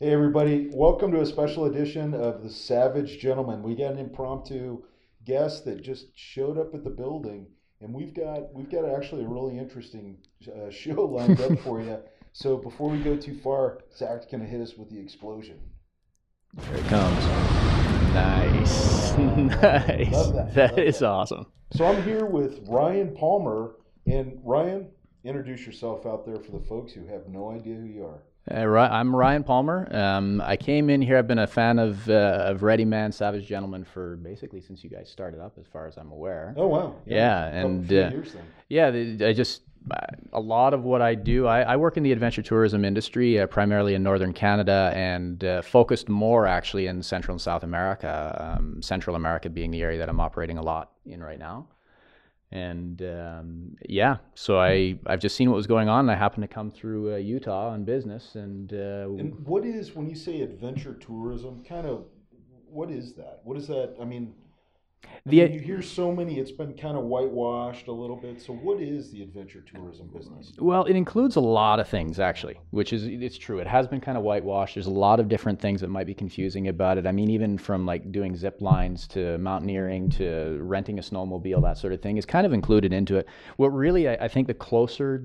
Hey, everybody, welcome to a special edition of The Savage Gentleman. We got an impromptu guest that just showed up at the building, and we've got we've got actually a really interesting uh, show lined up for you. So before we go too far, Zach's gonna hit us with the explosion. Here it comes. Nice. nice. Love that. That Love is that. awesome. So I'm here with Ryan Palmer, and Ryan, introduce yourself out there for the folks who have no idea who you are. Uh, I'm Ryan Palmer. Um, I came in here. I've been a fan of uh, of Ready Man, Savage Gentleman for basically since you guys started up, as far as I'm aware. Oh wow! Yeah, Couple- and, uh, years. Yeah, I just a lot of what I do. I, I work in the adventure tourism industry, uh, primarily in northern Canada, and uh, focused more actually in Central and South America. Um, Central America being the area that I'm operating a lot in right now. And um, yeah, so I I've just seen what was going on. I happened to come through uh, Utah on business, and, uh, And what is when you say adventure tourism? Kind of, what is that? What is that? I mean, I The- mean, you hear so many. It's been kind of whitewashed a little bit. So, what is the adventure tourism business? Well, it includes a lot of things actually, which is it's true. It has been kind of whitewashed. There's a lot of different things that might be confusing about it. I mean, even from like doing zip lines to mountaineering to renting a snowmobile, that sort of thing is kind of included into it. What really I, I think the closer,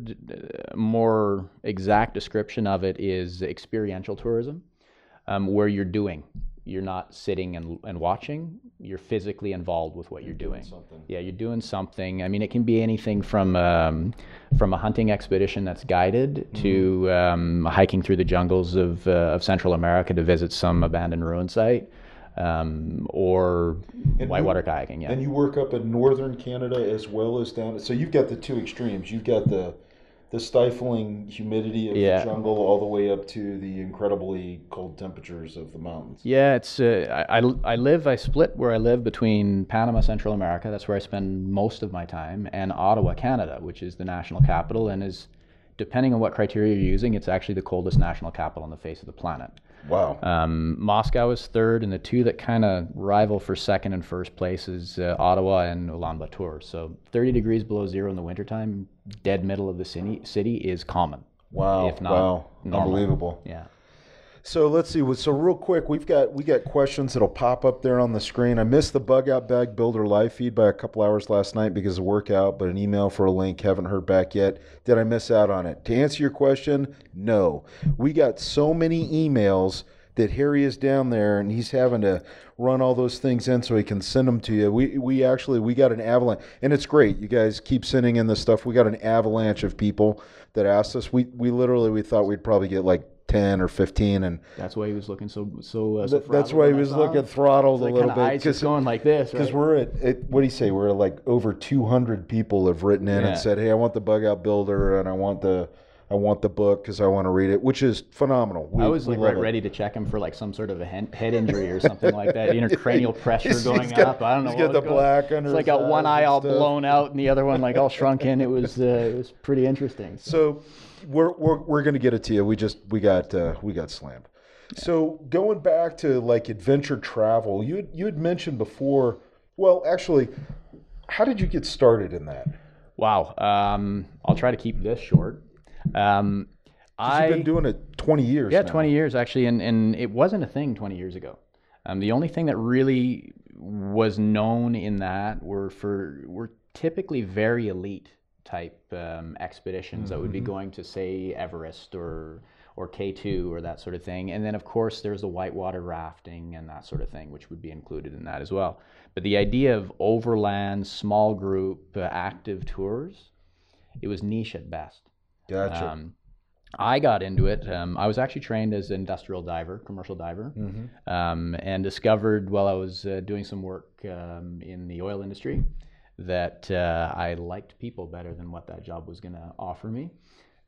more exact description of it is experiential tourism, um, where you're doing. You're not sitting and, and watching. You're physically involved with what you're doing. Something. Yeah, you're doing something. I mean, it can be anything from um, from a hunting expedition that's guided to um, hiking through the jungles of uh, of Central America to visit some abandoned ruin site, um, or And whitewater you- kayaking. Yeah. And you work up in northern Canada as well as down. So you've got the two extremes. You've got the the stifling humidity of Yeah. the jungle all the way up to the incredibly cold temperatures of the mountains. Yeah, it's uh, I, I I live I split where I live between Panama, Central America. That's where I spend most of my time, and Ottawa, Canada, which is the national capital and is, depending on what criteria you're using, it's actually the coldest national capital on the face of the planet. Wow. Um, Moscow is third, and the two that kind of rival for second and first place is uh, Ottawa and Ulaanbaatar. So 30 degrees below zero in the wintertime, dead middle of the city, city is common. Wow. if not wow. normal. Unbelievable. Yeah. So let's see. So real quick, we've got we got questions that'll pop up there on the screen. I missed the bug out bag builder live feed by a couple hours last night because of workout, but an email for a link haven't heard back yet. Did I miss out on it? To answer your question, no. We got so many emails that Harry is down there and he's having to run all those things in so he can send them to you. We we actually we got an avalanche and it's great. You guys keep sending in this stuff. We got an avalanche of people that asked us. We we literally we thought we'd probably get like 10 or 15 and That's why he was looking so so. Uh, so Th- that's why he was looking throttled a little bit just going like this, because right? we're at, at what do you say? We're like over 200 people have written in Yeah. and said, "Hey, I want the bug out builder and I want the I want the book because I want to read it," which is phenomenal. We, I was like right, ready to check him for like some sort of a head injury or something like that. Intracranial pressure He's going got- up. I don't know. he's what got the black under It's like got one eye all stuff. blown out and the other one like all shrunk in. It was uh, it was pretty interesting. So we're we're, we're going to get it to you. We just we got uh, we got slammed. So going back to like adventure travel, you you had mentioned before. Well, actually, how did you get started in that? Wow. Um, I'll try to keep this short. Um, 'Cause I You've been doing it 20 years. Yeah, now. 20 years actually, and, and it wasn't a thing 20 years ago. Um, the only thing that really was known in that were for were typically very elite type um, expeditions that would be going to say Everest or or K2 or that sort of thing. And then of course there's the whitewater rafting and that sort of thing, which would be included in that as well. But the idea of overland, small group, uh, active tours, it was niche at best. Gotcha. Um, I got into it. Um, I was actually trained as an industrial diver, commercial diver, Mm-hmm. um, and discovered while I was uh, doing some work um, in the oil industry that uh, I liked people better than what that job was going to offer me.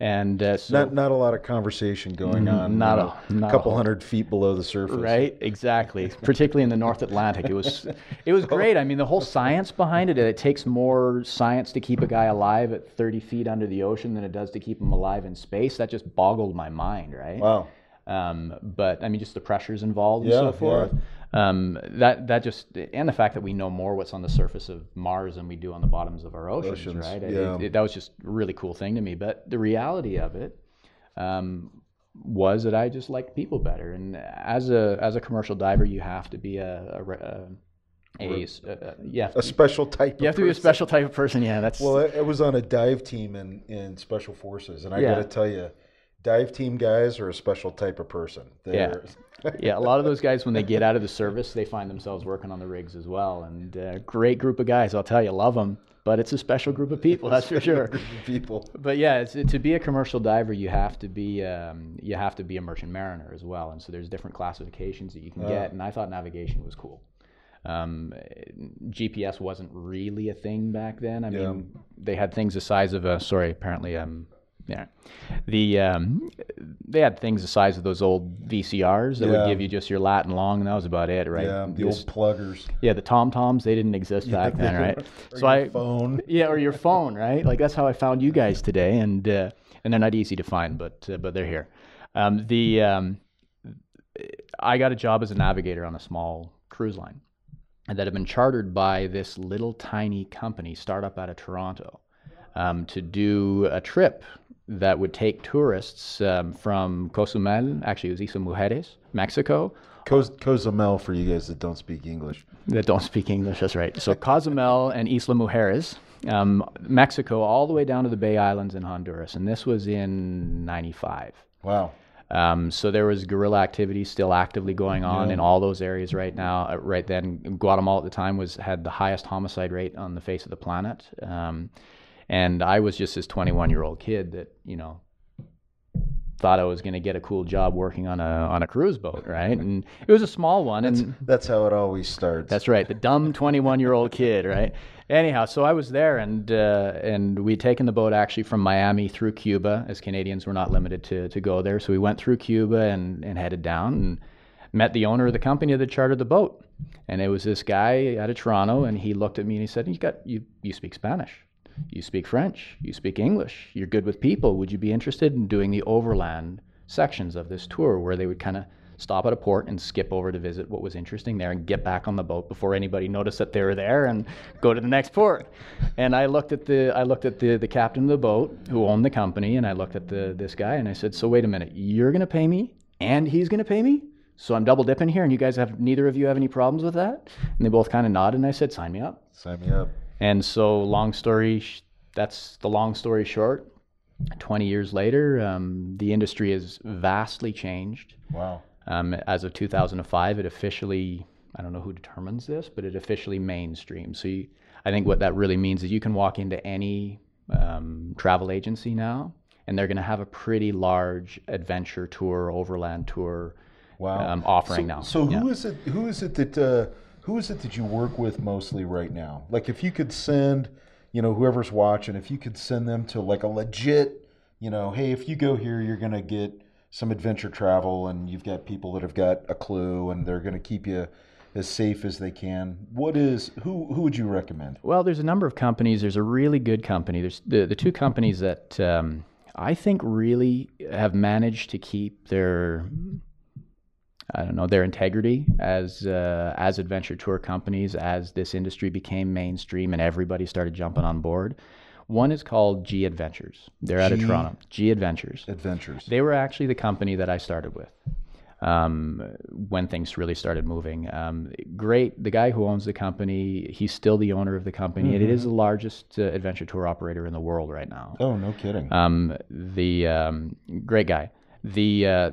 And uh, so, not not a lot of conversation going on. Mm, not you a- not a couple whole- hundred feet below the surface. Right, exactly. Particularly in the North Atlantic, it was it was great. I mean, the whole science behind it. It takes more science to keep a guy alive at 30 feet under the ocean than it does to keep him alive in space. That just boggled my mind, right? Wow. Um, but I mean, just the pressures involved Yeah, and yeah. so forth. Um, that that just and the fact that we know more what's on the surface of Mars than we do on the bottoms of our oceans, Oceans, right? Yeah. it- that was just a really cool thing to me. But the reality of it, um, was that I just liked people better. And as a as a commercial diver, you have to be a a, a, a, you have A special type. you of have to be a special type of person. Yeah, that's Well, I I was on a dive team in, in special forces, and I Yeah. got to tell you, dive team guys are a special type of person. They're, yeah, a lot of those guys when they get out of the service, they find themselves working on the rigs as well. And uh, great group of guys, I'll tell you, love them. But it's a special group of people, that's for sure. people. But yeah, it's, to be a commercial diver, you have to be um, you have to be a merchant mariner as well. And so there's different classifications that you can get. And I thought navigation was cool. Um, GPS wasn't really a thing back then. I Yeah. mean, they had things the size of a sorry, apparently um, yeah, the um, they had things the size of those old VCRs that Yeah. would give you just your lat and long, and that was about it, right? Yeah, the Just- old pluggers. yeah, the Tom Toms they didn't exist back then, right? Or so your iPhone. yeah, or your phone, right? Like that's how I found you guys today, and uh, and they're not easy to find, but uh, but they're here. Um, the um, I got a job as a navigator on a small cruise line, and that had been chartered by this little tiny company, startup out of Toronto, um, to do a trip that would take tourists um, from Cozumel, actually it was Isla Mujeres, Mexico, Coz- Cozumel for you guys that don't speak English. that don't speak English. That's right. So Cozumel and Isla Mujeres, um, Mexico, all the way down to the Bay Islands in Honduras, and this was in '95. Wow. Um, so there was guerrilla activity still actively going on in all those areas right now. Uh, right then, Guatemala at the time was had the highest homicide rate on the face of the planet, um, and I was just this 21 year old kid that you know thought I was going to get a cool job working on a on a cruise boat, right? And it was a small one, and That's how it always starts. that's right, the dumb 21 year old kid, right? Anyhow, so I was there, and uh, and we'd taken the boat actually from Miami through Cuba, as Canadians were not limited to to go there. So we went through Cuba and and headed down and met the owner of the company that chartered the boat, and it was this guy out of Toronto, and he looked at me and he said, "You got you you speak Spanish." You speak French, you speak English, you're good with people. Would you be interested in doing the overland sections of this tour where they would kind of stop at a port and skip over to visit what was interesting there and get back on the boat before anybody noticed that they were there and go to the next port. And I looked at the I looked at the, the captain of the boat who owned the company and I looked at the this guy and I said, So wait a minute, you're gonna pay me and he's gonna pay me? So I'm double dipping here and you guys have neither of you have any problems with that? And they both kind of nodded and I said, Sign me up. Sign me up. And so, long story, sh- that's the long story short. 20 years later, um, the industry has vastly changed. Wow. Um, as of 2005, it officially, I don't know who determines this, but it officially mainstream. So you, I think what that really means is you can walk into any um, travel agency now, and they're going to have a pretty large adventure tour, overland tour Wow. um, offering so, now. So Yeah. who is it? Who is it that? Uh, who is it that you work with mostly right now? Like, if you could send, you know, whoever's watching, if you could send them to like a legit, you know, hey, if you go here, you're gonna get some adventure travel, and you've got people that have got a clue, and they're gonna keep you as safe as they can. What is who? Who would you recommend? Well, there's a number of companies. There's a really good company. There's the, the two companies that um, I think really have managed to keep their I don't know their integrity as uh, as adventure tour companies as this industry became mainstream and everybody started jumping on board. One is called G Adventures. They're out of Toronto. G Adventures. Adventures. They were actually the company that I started with um, when things really started moving. Um, great. The guy who owns the company, he's still the owner of the company, and it is the largest uh, adventure tour operator in the world right now. oh, no kidding. Um, the um, great guy. The uh,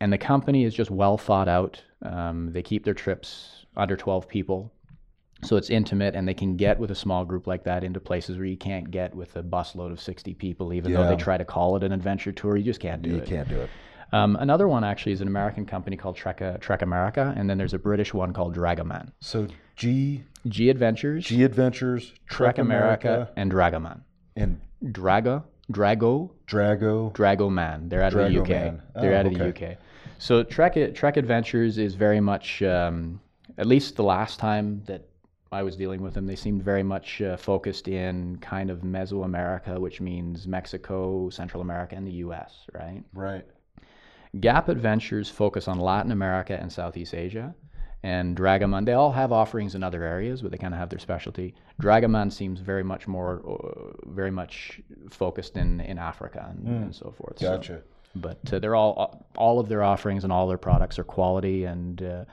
and the company is just well thought out. Um, they keep their trips under 12 people. So it's intimate, and they can get with a small group like that into places where you can't get with a busload of 60 people, even though they try to call it an adventure tour. You just can't do you it. You can't do it. Um, another one actually is an American company called Trek, Trek America, and then there's a British one called Dragoman. So G G Adventures, G Adventures, Trek America, and Dragoman. and Draga, Drago, Drago. Dragoman. They're out of the UK. They're Oh, out of the. UK. So Trek Trek Adventures is very much, um, at least the last time that I was dealing with them, they seemed very much uh, focused in kind of Mesoamerica, which means Mexico, Central America, and the U.S. Right. Right. Gap Adventures focus on Latin America and Southeast Asia. And Dragoman, they all have offerings in other areas, but they kind of have their specialty. Dragoman seems very much more, uh, very much focused in, in Africa and, and so forth. So- Gotcha. But uh, they're all all of their offerings and all their products are quality and. Uh,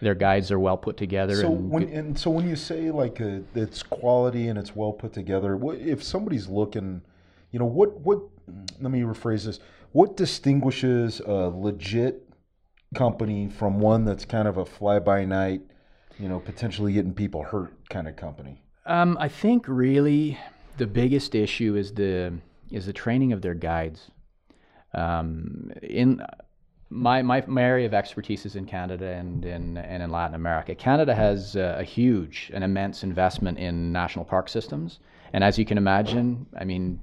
their guides are well put together. So and when and so when you say like uh it's quality and it's well put together, what, if somebody's looking, you know, what what? Let me rephrase this. What distinguishes a legit company from one that's kind of a fly by night, you know, potentially getting people hurt kind of company? Um, I think really the biggest issue is the is the training of their guides. Um, in my, my, my area of expertise is in Canada and in, and in Latin America. Canada has uh, a huge and immense investment in national park systems. And as you can imagine, I mean,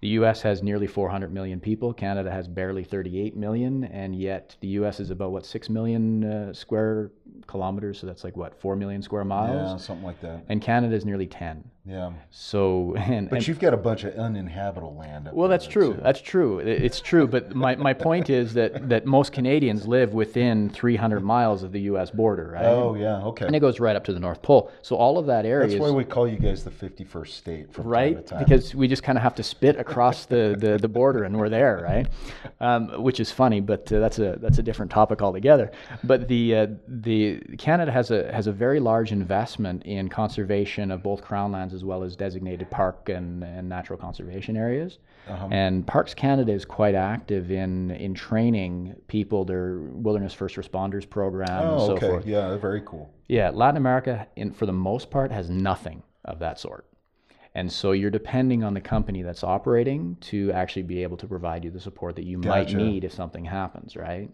the US has nearly 400 million people. Canada has barely 38 million. And yet the US is about, what, 6 million uh, square kilometers? So that's like, what, 4 million square miles? Yeah, something like that. And Canada is nearly 10. Yeah. So, and, But and- you've got a bunch of uninhabitable land. Up well, that's true. too. That's true. It's true. But my, my point is that, that most Canadians live within 300 miles of the U.S. border, right? Oh yeah, okay. And it goes right up to the North Pole. So all of that area That's is why we call you guys the 51st state from right time time. because we just kind of have to spit across the, the, the border and we're there right um, which is funny but uh, that's a that's a different topic altogether but the uh, the Canada has a has a very large investment in conservation of both crown lands as well as designated park and, and natural conservation areas Uh-huh. and Parks Canada is quite active in in training people their wilderness first responders program and oh, so okay. forth Yeah, very cool. yeah, Latin America, in, for the most part, has nothing of that sort. And so you're depending on the company that's operating to actually be able to provide you the support that you might need if something happens, right?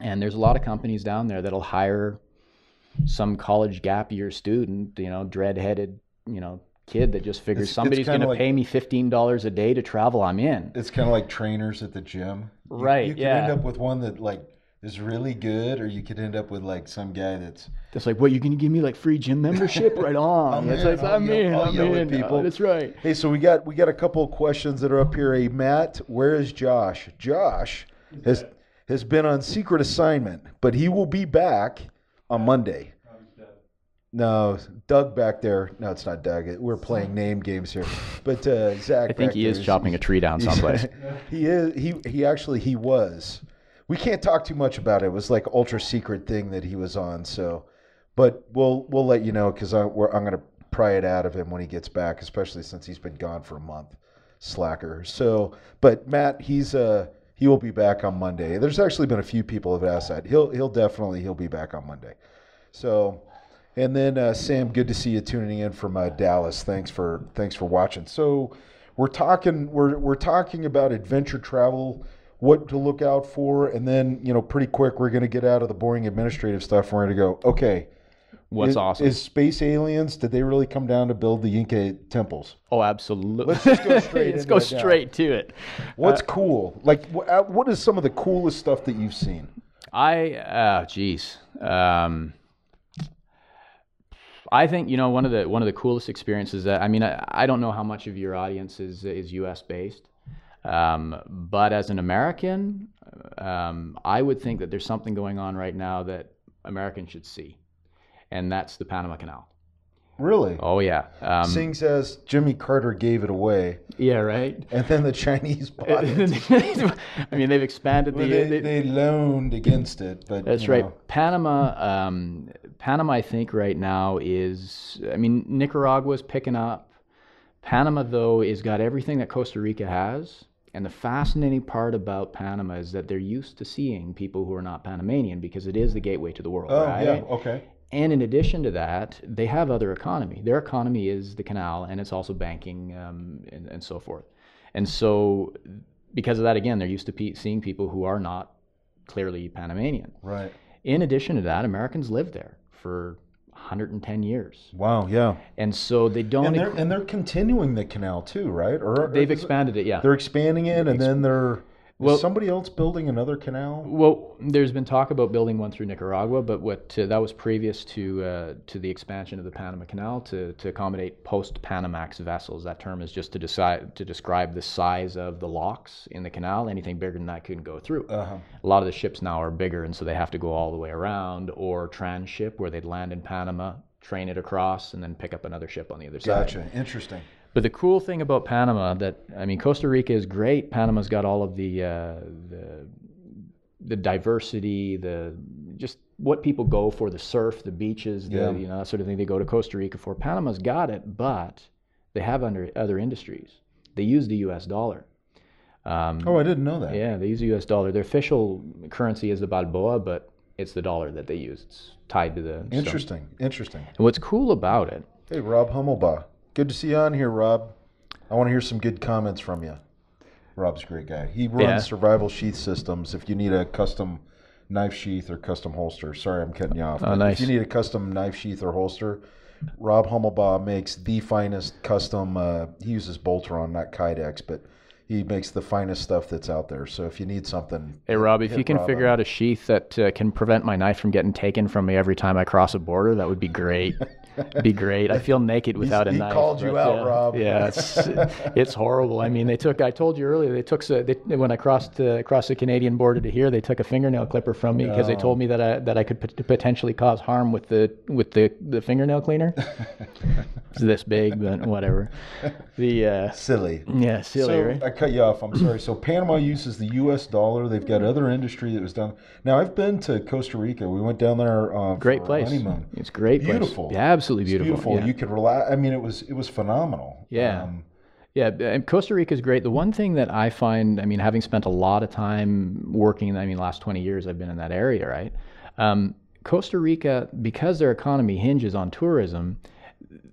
And there's a lot of companies down there that'll hire some college gap year student, you know, dread-headed, you know, kid that just figures It's- somebody's going to like- pay me $15 a day to travel, I'm in. It's kind of like trainers at the gym. You- Right, You, can yeah. end up with one that like is really good, or you could end up with like some guy that's It's like, what, you going to give me like free gym membership? right on. In, like, I'm in, I'm at in. people. Oh, that's right. Hey, so we got we got a couple of questions that are up here. Hey, Matt, where is Josh? Josh has has been on secret assignment, but he will be back on Monday. No, Doug back there. No, it's not Doug. We're playing name games here. But uh, Zach, I think he is chopping a tree down someplace. he is. He he actually he was. We can't talk too much about it. It was like ultra secret thing that he was on. So, but we'll we'll let you know because I'm I'm going to pry it out of him when he gets back, especially since he's been gone for a month. Slacker. So, but Matt, he's uh he will be back on Monday. There's actually been a few people have asked that. He'll he'll definitely he'll be back on Monday. So, and then uh, Sam, good to see you tuning in from uh, Dallas. Thanks for thanks for watching. So, we're talking we're we're talking about adventure travel, what to look out for, and then you know pretty quick we're going to get out of the boring administrative stuff. We're going to go. Okay, What's is, awesome? is space aliens? Did they really come down to build the Inca temples? oh, absolutely. Let's just go straight Let's go now. straight to it. What's cool? Like, uh, what is some of the coolest stuff that you've seen? I, uh, geez. Um, I think you know one of the one of the coolest experiences that I mean I, I don't know how much of your audience is is U.S. based, um, but as an American, um, I would think that there's something going on right now that Americans should see, and that's the Panama Canal. Really? Oh yeah, um, Seeing as Jimmy Carter gave it away, yeah, right. and then the Chinese bought it. I mean, they've expanded Well, the. they, they- they loaned against it, but That's right. know, Panama, um, Panama, I think right now is. I mean, Nicaragua's picking up. Panama, though, is got everything that Costa Rica has. And the fascinating part about Panama is that they're used to seeing people who are not Panamanian because it is the gateway to the world, Oh right? yeah, okay. And in addition to that, they have other economy. Their economy is the canal, and it's also banking um, and, and so forth. And so, because of that, again, they're used to pe- seeing people who are not clearly Panamanian. Right. In addition to that, Americans lived there for 110 years, Wow. Yeah. and so they don't. And they're equ- and they're continuing the canal too, right? Or they've is it- expanded it, yeah. They're expanding it, and then they're. Well- is somebody else building another canal? Well, there's been talk about building one through Nicaragua, but what uh, that was previous to uh, to the expansion of the Panama Canal to, to accommodate post Panamax vessels. That term is just to decide to describe the size of the locks in the canal. Anything bigger than that couldn't go through. Uh-huh. A lot of the ships now are bigger, and so they have to go all the way around, or transship where they'd land in Panama, train it across, and then pick up another ship on the other side. Gotcha. Interesting. But the cool thing about Panama that I mean, Costa Rica is great. Panama's got all of the uh, the the diversity, the just what people go for, the surf, the beaches, the Yeah. you know that sort of thing. They go to Costa Rica for. Panama's got it, but they have under other industries. They use the U.S. dollar. Um, Oh, I didn't know that. yeah, they use the U.S. dollar. Their official currency is the Balboa, but it's the dollar that they use. It's tied to the. so- Interesting. Interesting. And what's cool about it Hey, Rob Hummelbaugh. Good to see you on here, Rob. I want to hear some good comments from you. Rob's a great guy. He runs Yeah. survival sheath systems. If you need a custom knife sheath or custom holster, sorry, I'm cutting you off. Oh, nice. If you need a custom knife sheath or holster, Rob Hummelbaugh makes the finest custom. Uh, he uses Boltaron, not Kydex, but he makes the finest stuff that's out there. So if you need something, Hey Rob, if you can Rob figure up. out a sheath that uh, can prevent my knife from getting taken from me every time I cross a border, that would be great. be great. I feel naked without a he knife. called you out, uh, Rob. Yeah, it's it's horrible. I mean, they took. I told you earlier. They took. They, when I crossed uh, across the Canadian border to here, they took a fingernail clipper from me because they told me that I that I could pot- potentially cause harm with the with the the fingernail cleaner. it's this big, but whatever. The uh, silly. yeah, silly, so right? I cut you off. I'm sorry. So Panama uses the U.S. dollar. They've got other industry that was done. Now I've been to Costa Rica. We went down there. Uh, Great place. Honeymoon. It's great place. Beautiful. Yeah, absolutely It's beautiful. beautiful. Yeah. You could relax. I mean, it was it was phenomenal. Yeah. Um, Yeah, and Costa Rica is great. The one thing that I find, I mean, having spent a lot of time working, I mean, last 20 years I've been in that area, right? Um, Costa Rica, because their economy hinges on tourism,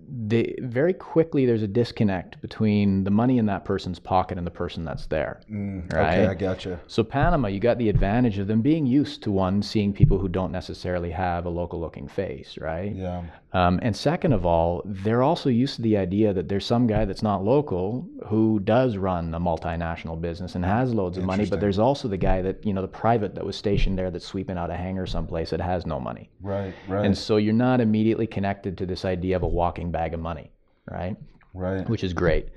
they very quickly there's a disconnect between the money in that person's pocket and the person that's there. mm, Right. Okay, I gotcha. So Panama, you got the advantage of them being used to one seeing people who don't necessarily have a local looking face, right? Yeah. Um, and second of all, they're also used to the idea that there's some guy that's not local who does run a multinational business and has loads of money, but there's also the guy that, you know, the private that was stationed there that's sweeping out a hangar someplace that has no money. Right. Right. And so you're not immediately connected to this idea of a walking bag of money, right? right. Which is great.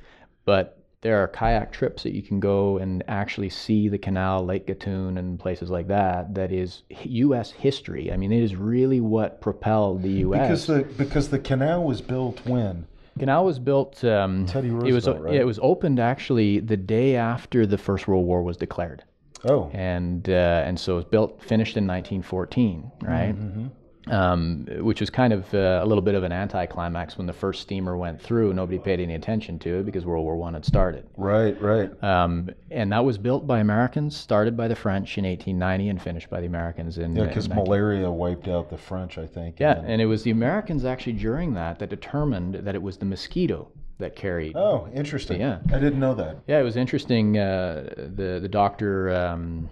But there are kayak trips that you can go and actually see the canal, Lake Gatun, and places like that. That is U.S. history. I mean, it is really what propelled the U.S. Because the because the canal was built when Canal was built. Um, Teddy it was Roosevelt, right? it was opened actually the day after the First World War was declared, oh and uh, and so it was built finished in 1914, right? Mm-hmm. Um, which was kind of uh, a little bit of an anticlimax when the first steamer went through. Nobody paid any attention to it because World War One had started. right right Um, and that was built by Americans, started by the French in 1890, and finished by the Americans in. yeah uh, because 19 malaria wiped out the French I think yeah, and and it was the Americans actually during that that determined that it was the mosquito that carried oh interesting Yeah. I didn't know that Yeah, it was interesting. Uh, the the doctor, um,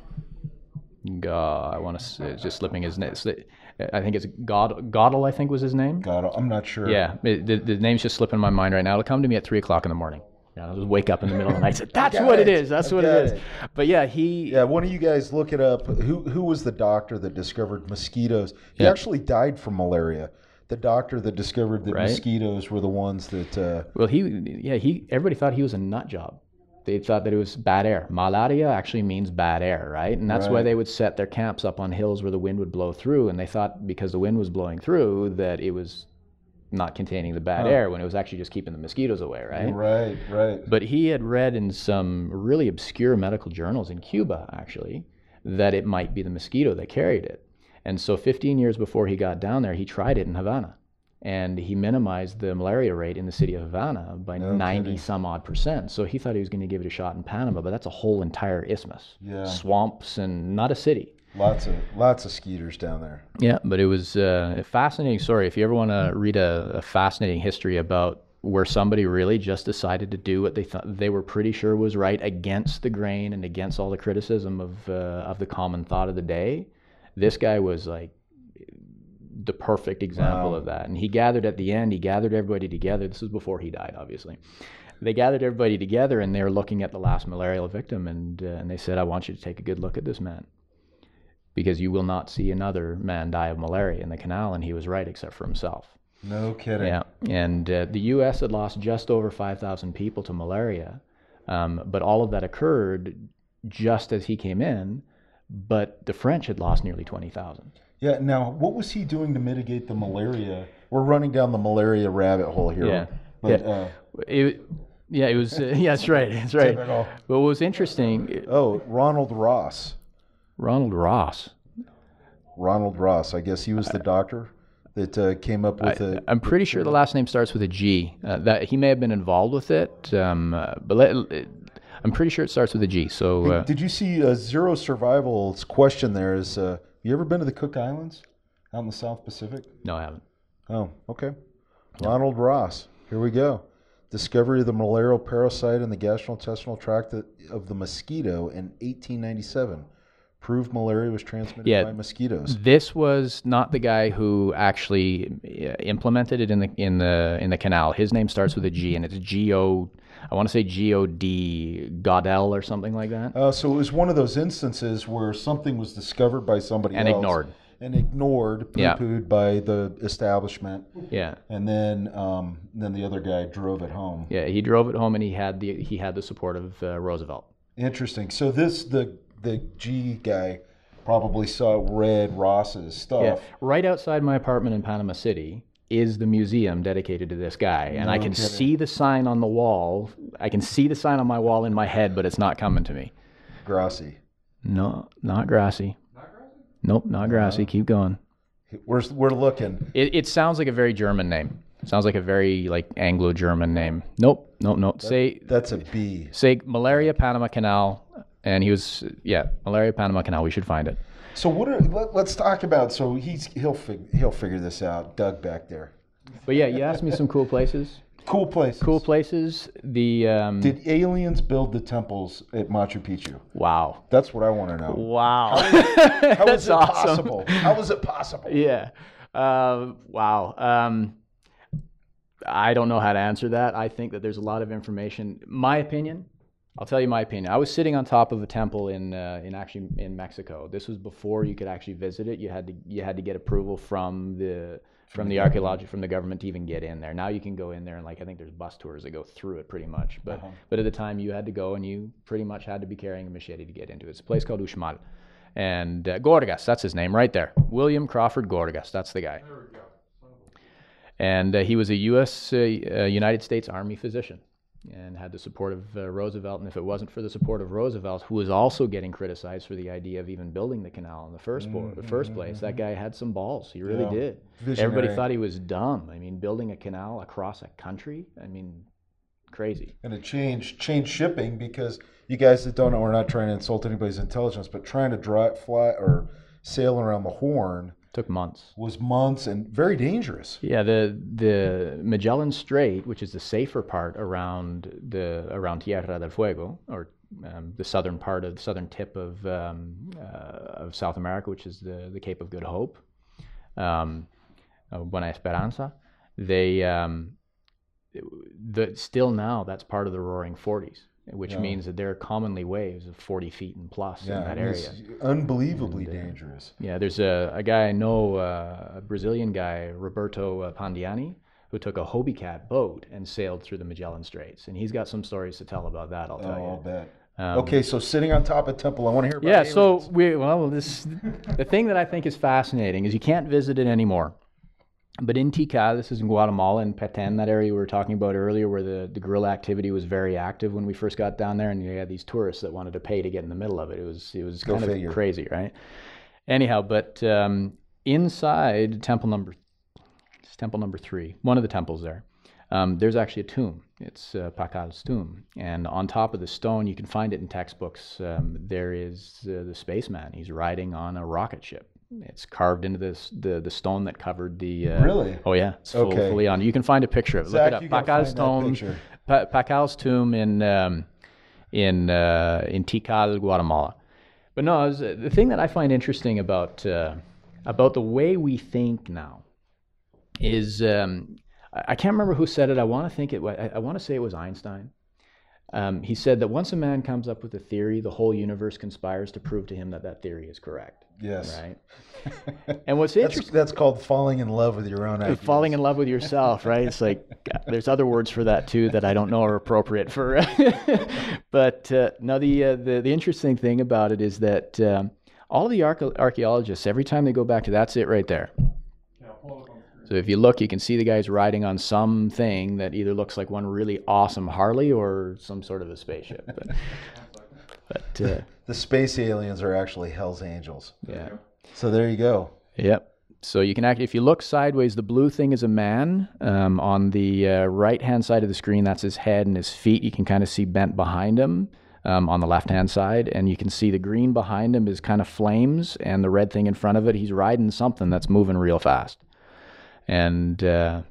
God, I want to just slipping his name. I think it's God Goddle. I think was his name. God I'm not sure Yeah, it, the, the name's just slipping my mind right now. It'll come to me at three o'clock in the morning. You know, I'll just wake up in the middle of the night. and say, That's what it it. is. That's I what it got But yeah, he. Yeah, one of you guys look it up. Who who was the doctor that discovered mosquitoes? He Yeah. actually died from malaria. The doctor that discovered that Right. mosquitoes were the ones that. Uh, Well, he. Yeah, he. Everybody thought he was a nut job. They thought that it was bad air. Malaria actually means bad air, right? And that's why they would set their camps up on hills where the wind would blow through. And they thought because the wind was blowing through that it was not containing the bad Huh. air when it was actually just keeping the mosquitoes away, right? right, right. But he had read in some really obscure medical journals in Cuba, actually, that it might be the mosquito that carried it. And so 15 years before he got down there, he tried it in Havana. And he minimized the malaria rate in the city of Havana by No 90 kidding. some odd percent. So he thought he was going to give it a shot in Panama, but that's a whole entire isthmus. Yeah. Swamps and not a city. Lots of lots of skeeters down there. Yeah, but it was uh, a fascinating story. If you ever want to read a, a fascinating history about where somebody really just decided to do what they thought they were pretty sure was right against the grain and against all the criticism of uh, of the common thought of the day, this guy was like the perfect example Wow. of that. And he gathered at the end. He gathered everybody together. This was before he died, obviously. They gathered everybody together, and they were looking at the last malarial victim, and uh, and they said, "I want you to take a good look at this man." because you will not see another man die of malaria in the canal. And he was right, except for himself. No kidding. Yeah. And uh, the U.S. had lost just over 5,000 people to malaria. Um, but all of that occurred just as he came in. But the French had lost nearly 20,000. Yeah. Now, what was he doing to mitigate the malaria? We're running down the malaria rabbit hole here. Yeah. But Yeah. uh, It, yeah, it was. Uh, yeah, that's right. That's right. But what was interesting, oh, Ronald Ross. Ronald Ross. Ronald Ross. I guess he was the doctor that uh, came up with it. I'm pretty sure the last name starts with a G. Uh, that he may have been involved with it, um, uh, but let, I'm pretty sure it starts with a G. So uh, Did you see uh, Zero Survival's question there is, uh, you ever been to the Cook Islands out in the South Pacific? no, I haven't. Oh, okay. Ronald Ross. Here we go. Discovery of the malarial parasite in the gastrointestinal tract of the mosquito in 1897. Proved malaria was transmitted Yeah. by mosquitoes. This was not the guy who actually uh, implemented it in the in the in the canal. His name starts with a G, and it's G O. I want to say G O D Godel or something like that. Uh, so it was one of those instances where something was discovered by somebody And else ignored. and ignored, Yeah. poo-pooed by the establishment, Yeah, and then um, then the other guy drove it home. yeah. He drove it home, and he had the he had the support of uh, Roosevelt. Interesting. So this the the G guy probably saw red Ross's stuff. Yeah, right outside my apartment in Panama City is the museum dedicated to this guy, and I can kidding. see the sign on the wall. I can see the sign on my wall in my head, but it's not coming to me. Grassi. No, not grassy. Nope, not grassy. Keep going. We're we're looking. It, it sounds like a very German name. Sounds like a very like Anglo-German name. Nope, nope, nope. Say That's a B. say malaria Panama Canal, and he was yeah malaria Panama Canal. We should find it. So what are let, let's talk about so he's he'll fig, he'll figure this out. Doug back there. But yeah, you asked me some cool places. Cool place. Cool places. The um, Did aliens build the temples at Machu Picchu? wow. That's what I want to know. Wow. How That's is it awesome. possible? How is it possible? Yeah. Uh, wow. Um, I don't know how to answer that. I think that there's a lot of information. My opinion, I'll tell you my opinion. I was sitting on top of a temple in uh, in actually in Mexico. This was before you could actually visit it. You had to you had to get approval from the from the archaeology from the government to even get in there. Now you can go in there and like I think there's bus tours that go through it pretty much. But Uh-huh. but at the time you had to go and you pretty much had to be carrying a machete to get into it. It's a place called Uxmal. And uh, Gorgas, that's his name right there. William Crawford Gorgas, that's the guy. And uh, he was a U.S. Uh, uh, United States Army physician and had the support of uh, Roosevelt. And if it wasn't for the support of Roosevelt, who was also getting criticized for the idea of even building the canal in the 1st po- the first place, that guy had some balls. He really Mm-hmm. Yeah. did. Visionary. Everybody thought he was dumb. I mean, building a canal across a country, I mean, crazy. And it changed changed shipping because you guys that don't know, we're not trying to insult anybody's intelligence, but trying to drive, fly, or sail around the Horn Took months. was months and very dangerous. Yeah, the the Magellan Strait, which is the safer part around the around Tierra del Fuego, or um, the southern part of the southern tip of um, uh, of South America, which is the the Cape of Good Hope, um, uh, Buena Esperanza. They um, the still now that's part of the Roaring Forties, which Yeah. means that there are commonly waves of forty feet and plus in that area. it's unbelievably And, uh, dangerous. Yeah, there's a, a guy I know, uh, a Brazilian guy, Roberto uh, Pandiani, who took a Hobie Cat boat and sailed through the Magellan Straits, and he's got some stories to tell about that. I'll Oh, tell I'll you. bet. Um, okay, so sitting on top of temple, I want to hear about Yeah. So we well, this the thing that I think is fascinating is you can't visit it anymore. But in Tikal, this is in Guatemala, in Petén, that area we were talking about earlier, where the, the guerrilla activity was very active when we first got down there, and you had these tourists that wanted to pay to get in the middle of it. It was it was Go kind figure. of crazy, right? Anyhow, but um, inside temple number, temple number three, one of the temples there, um, there's actually a tomb. It's uh, Pacal's tomb, and on top of the stone, you can find it in textbooks. Um, there is uh, the spaceman. He's riding on a rocket ship. It's carved into this the the stone that covered the. Uh, Really? Oh yeah, it's full, Okay. fully on. You can find a picture of it. Zach, Look it up. Pacal's that tomb. Pa- Pacal's tomb in um, in uh, in Tikal, Guatemala. But no, was- the thing that I find interesting about uh, about the way we think now is um, I I can't remember who said it. I want to think it. I, I want to say it was Einstein. Um, he said that once a man comes up with a theory, the whole universe conspires to prove to him that that theory is correct. Yes. Right. And what's That's, interesting that's called falling in love with your own ideas. falling in love with yourself, right? It's like there's other words for that too that I don't know are appropriate for. but uh, no, the, uh, the the interesting thing about it is that um, all of the archaeologists, every time they go back to that's it right there. So if you look, you can see the guys riding on something that either looks like one really awesome Harley or some sort of a spaceship. But, but uh, The space aliens are actually Hell's Angels. yeah. So there you go. Yep. So you can act if you look sideways. The blue thing is a man. Um, on the uh, right hand side of the screen, that's his head and his feet. You can kind of see bent behind him um, on the left hand side, and you can see the green behind him is kind of flames, and the red thing in front of it, he's riding something that's moving real fast. And uh,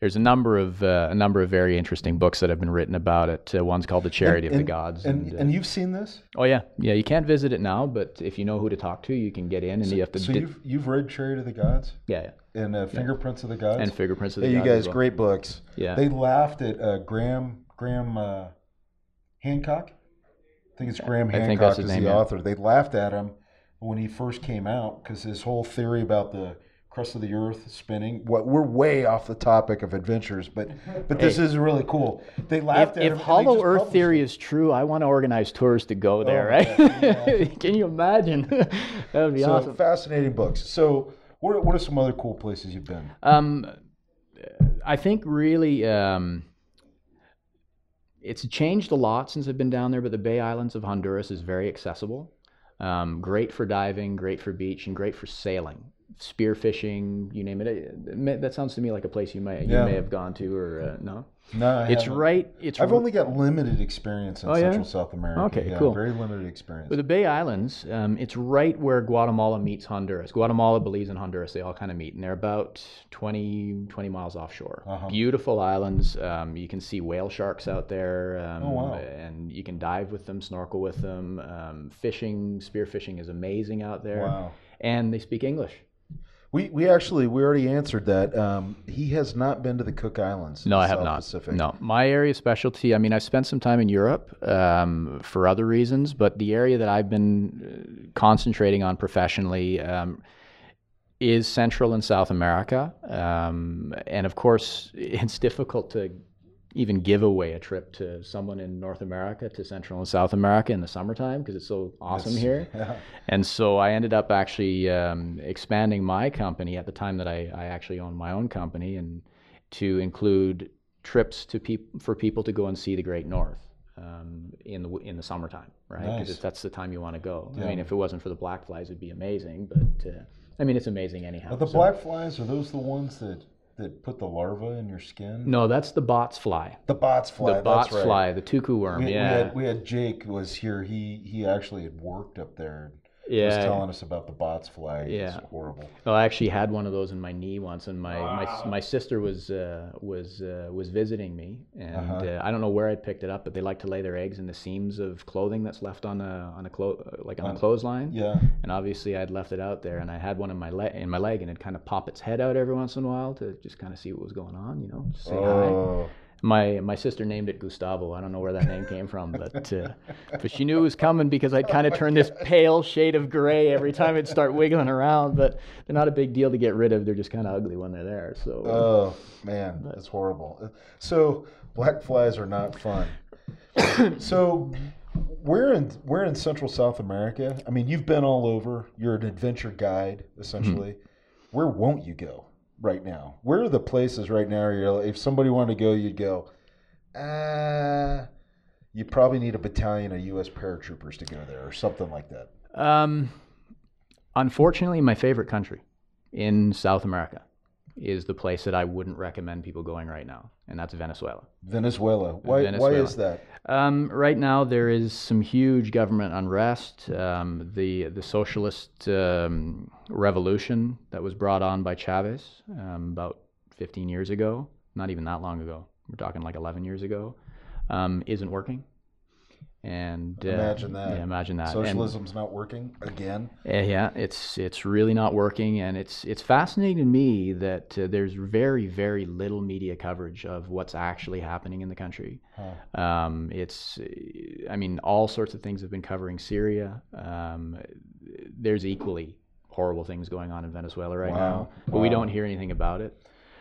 there's a number of uh, a number of very interesting books that have been written about it. Uh, one's called The Chariots of the And- Gods. And, uh, and you've seen this? oh yeah, yeah. You can't visit it now, but if you know who to talk to, you can get in, and you have to. So di- you've you've read Chariots of the Gods yeah, yeah. and uh, Fingerprints of the Gods. And Fingerprints of Hey, the you Gods as guys, well. great books. Yeah. They laughed at uh, Graham Graham uh, Hancock. I think it's Graham I think Hancock that's his is name, the yeah. author. They laughed at him when he first came out because his whole theory about the crust of the earth spinning. What we're way off the topic of adventures, but but this is really cool. They laughed If, at if Hollow Earth theory it. is true, I want to organize tours to go there, Oh, right? yeah, Can you imagine? that would be so awesome. fascinating books. So what are, what are some other cool places you've been? Um, I think really um, it's changed a lot since I've been down there, but the Bay Islands of Honduras is very accessible. Um, great for diving, great for beach, and great for sailing, spearfishing, you name it. That sounds to me like a place you may you Yeah. may have gone to, or uh, no? No, I It's haven't. right. It's I've only got limited experience in Oh, yeah? Central South America. Okay, yeah, cool. Very limited experience. With the Bay Islands, um, it's right where Guatemala meets Honduras. Guatemala, Belize, and Honduras, they all kind of meet, and they're about 20, 20 miles offshore. Uh-huh. Beautiful islands. Um, you can see whale sharks out there, um, Oh, wow. and you can dive with them, snorkel with them. Um, fishing, spearfishing is amazing out there. Wow. And they speak English. We we actually we already answered that. Um, he has not been to the Cook Islands. No, I have South not. Pacific. No, my area of specialty. I mean, I've spent some time in Europe um, for other reasons, but the area that I've been uh, concentrating on professionally um, is Central and South America. Um, and of course, it's difficult to even give away a trip to someone in North America to Central and South America in the summertime because it's so awesome It's- here. Yeah. And so I ended up actually um, expanding my company at the time that I, I actually owned my own company and to include trips to peop- for people to go and see the Great North um, in the in the summertime, right? Nice. Because that's the time you want to go. Yeah. I mean, if it wasn't for the black flies, it'd be amazing. But uh, I mean, it's amazing anyhow. Are the so- black flies are those the ones that that put the larva in your skin? No, that's the bots fly. The bots fly. the bots right. fly, the tuku worm. We, yeah. we, had, we had Jake was here. He he actually had worked up there. And yeah. Was telling us about the bots fly. It's Yeah. horrible. Well, I actually had one of those in my knee once, and my my, my sister was uh, was uh, was visiting me, and Uh-huh. uh, I don't know where I'd picked it up, but they like to lay their eggs in the seams of clothing that's left on a on a clo- uh, like on On- a clothesline. Yeah. And obviously, I'd left it out there, and I had one in my leg in my leg, and it'd kind of pop its head out every once in a while to just kind of see what was going on, you know, just say hi. My my sister named it Gustavo. I don't know where that name came from, but uh, but she knew it was coming because I'd kind of turn this pale shade of gray every time it'd start wiggling around. But they're not a big deal to get rid of. They're just kind of ugly when they're there. So uh, Oh man, that's horrible. So black flies are not fun. so we're in we're in Central South America. I mean, you've been all over. You're an adventure guide essentially. Mm-hmm. Where won't you go right now? Where are the places right now? You're if somebody wanted to go, you'd go. Ah, you probably need a battalion of U.S. paratroopers to go there, or something like that. um, unfortunately, my favorite country in South America is the place that I wouldn't recommend people going right now, and that's Venezuela. Venezuela. Why? Why is that? Um, right now, there is some huge government unrest. Um, the the socialist um, revolution that was brought on by Chavez um, about 15 years ago, not even that long ago. We're talking like 11 years ago, um, isn't working. And uh, Imagine that. Yeah, imagine that. And- Socialism's not working again. uh, yeah, it's it's really not working, and it's it's fascinating to me that uh, there's very very little media coverage of what's actually happening in the country. Huh. Um, it's, I mean, all sorts of things have been covering Syria. Um, there's equally horrible things going on in Venezuela right Wow. now, but we don't hear anything about it.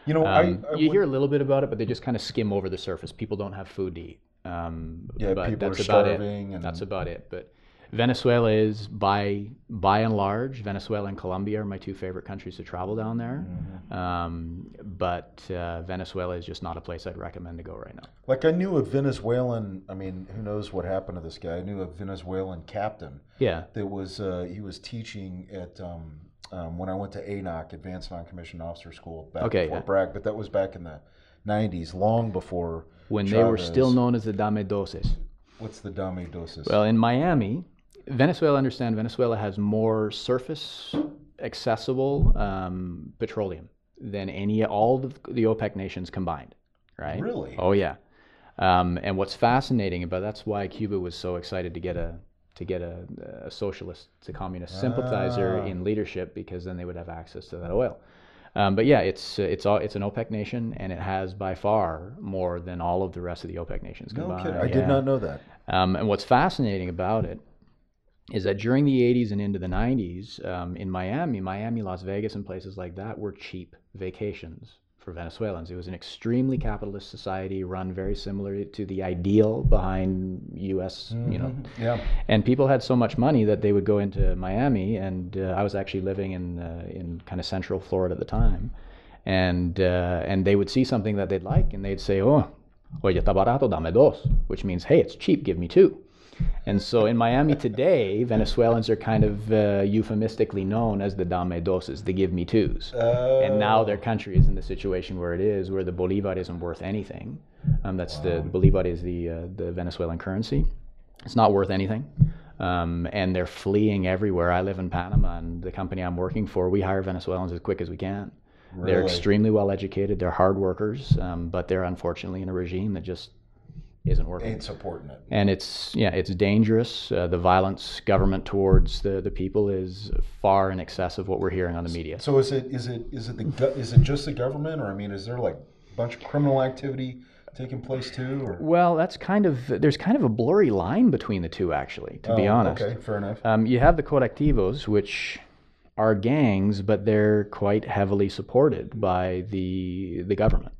You know, Um, I, I you would- hear a little bit about it, but they just kind of skim over the surface. People don't have food to eat. Um, Yeah, but people are about starving it. and- That's about it. But Venezuela is by by and large Venezuela and Colombia are my two favorite countries to travel down there. Mm-hmm. Um, but uh, Venezuela is just not a place I'd recommend to go right now. Like I knew a Venezuelan. I mean, who knows what happened to this guy? I knew a Venezuelan captain Yeah. that was uh, he was teaching at um, um, when I went to ANOC, Advanced Non-Commissioned Officer School, back Okay, in Fort yeah. Bragg. But that was back in the '90s, long before When they were still known as the Dame Doses. What's the Dame Dosis? Well, in Miami, Venezuela, understand Venezuela has more surface accessible um, petroleum than any all of the OPEC nations combined, right? Really? Oh yeah. Um, and what's fascinating about that's why Cuba was so excited to get a to get a, a socialist to communist sympathizer Ah. in leadership because then they would have access to that oil. Um, but yeah, it's it's all it's an OPEC nation and it has by far more than all of the rest of the OPEC nations no combined. kidding. I Yeah. did not know that. Um, and what's fascinating about it is that during the 80s and into the 90s um, in Miami, Miami, Las Vegas, and places like that were cheap vacations for Venezuelans. It was an extremely capitalist society run very similar to the ideal behind U.S. You know, Mhm. Yeah. and people had so much money that they would go into Miami, and uh, I was actually living in uh, in kind of Central Florida at the time, and uh, and they would see something that they'd like, and they'd say, "Oh, oye, está barato, dame dos," which means, "Hey, it's cheap, give me two. And so in Miami today, Venezuelans are kind of uh, euphemistically known as the dame doses, the give me twos. And now their country is in the situation where it is, where the bolivar isn't worth anything. Um, that's the bolivar is the uh, the Venezuelan currency. It's not worth anything. Um, and they're fleeing everywhere. I live in Panama, and the company I'm working for, we hire Venezuelans as quick as we can. They're extremely well educated. They're hard workers, um, but they're unfortunately in a regime that just isn't working ain't supporting it. and it's yeah it's dangerous uh, the violence government towards the, the people is far in excess of what we're hearing on the media So is it is it is it the is it just the government, or I mean, is there like a bunch of criminal activity taking place too? Or well that's kind of there's kind of a blurry line between the two actually to be Oh, honest Okay, fair enough. um, you have the colectivos which are gangs but they're quite heavily supported by the the government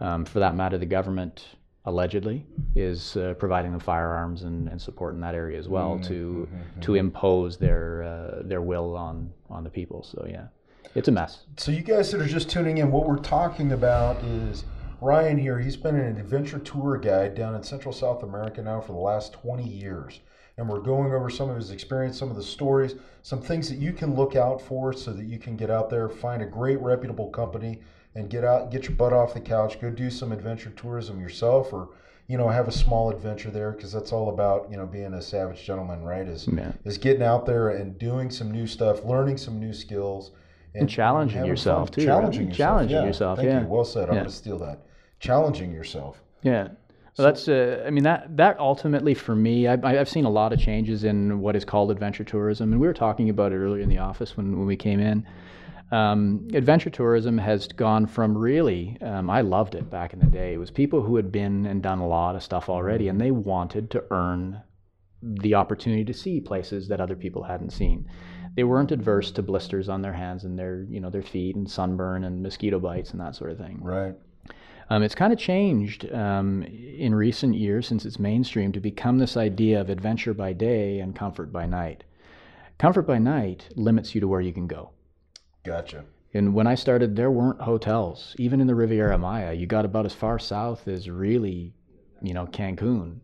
um, for that matter the government allegedly is uh, providing them firearms and, and support in that area as well to to impose their uh, their will on on the people. So yeah, it's a mess. So you guys that are just tuning in, what we're talking about is Ryan here. He's been an adventure tour guide down in Central South America now for the last 20 years. And we're going over some of his experience, some of the stories, some things that you can look out for so that you can get out there, find a great reputable company and get out, get your butt off the couch, go do some adventure tourism yourself or you know, have a small adventure there because that's all about, you know, being a savage gentleman, right? Is Yeah. is getting out there and doing some new stuff, learning some new skills And challenging having yourself, fun. too, right? Challenging yourself. Challenging yeah. yourself, Thank yeah. you. Well said. I'm to steal that. Challenging yourself. Yeah. Well, that's. Uh, I mean, that that ultimately for me, I, I- I've seen a lot of changes in what is called adventure tourism, and we were talking about it earlier in the office when, when we came in. Um, adventure tourism has gone from really, um, I loved it back in the day. It was people who had been and done a lot of stuff already, and they wanted to earn the opportunity to see places that other people hadn't seen. They weren't adverse to blisters on their hands and their, you know, their feet and sunburn and mosquito bites and that sort of thing. Right. Um, it's kind of changed um, in recent years since it's mainstream to become this idea of adventure by day and comfort by night. Comfort by night limits you to where you can go. Gotcha. And when I started, there weren't hotels. Even in the Riviera Maya, you got about as far south as really, you know, Cancun.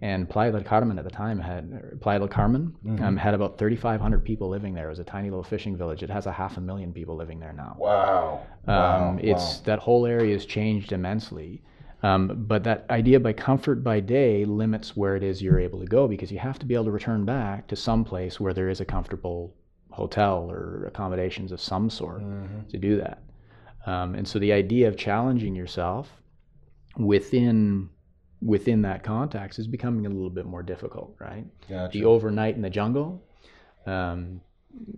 And Playa del Carmen at the time had Playa del Carmen um, had about 3,500 people living there. It was a tiny little fishing village. It has a half a million people living there now. Wow. Wow. Um, it's that whole area has changed immensely. Um, but that idea by comfort by day limits where it is you're able to go because you have to be able to return back to some place where there is a comfortable hotel or accommodations of some sort Mhm. to do that. Um, and so the idea of challenging yourself within within that context is becoming a little bit more difficult, right? Gotcha. the overnight in the jungle. Um,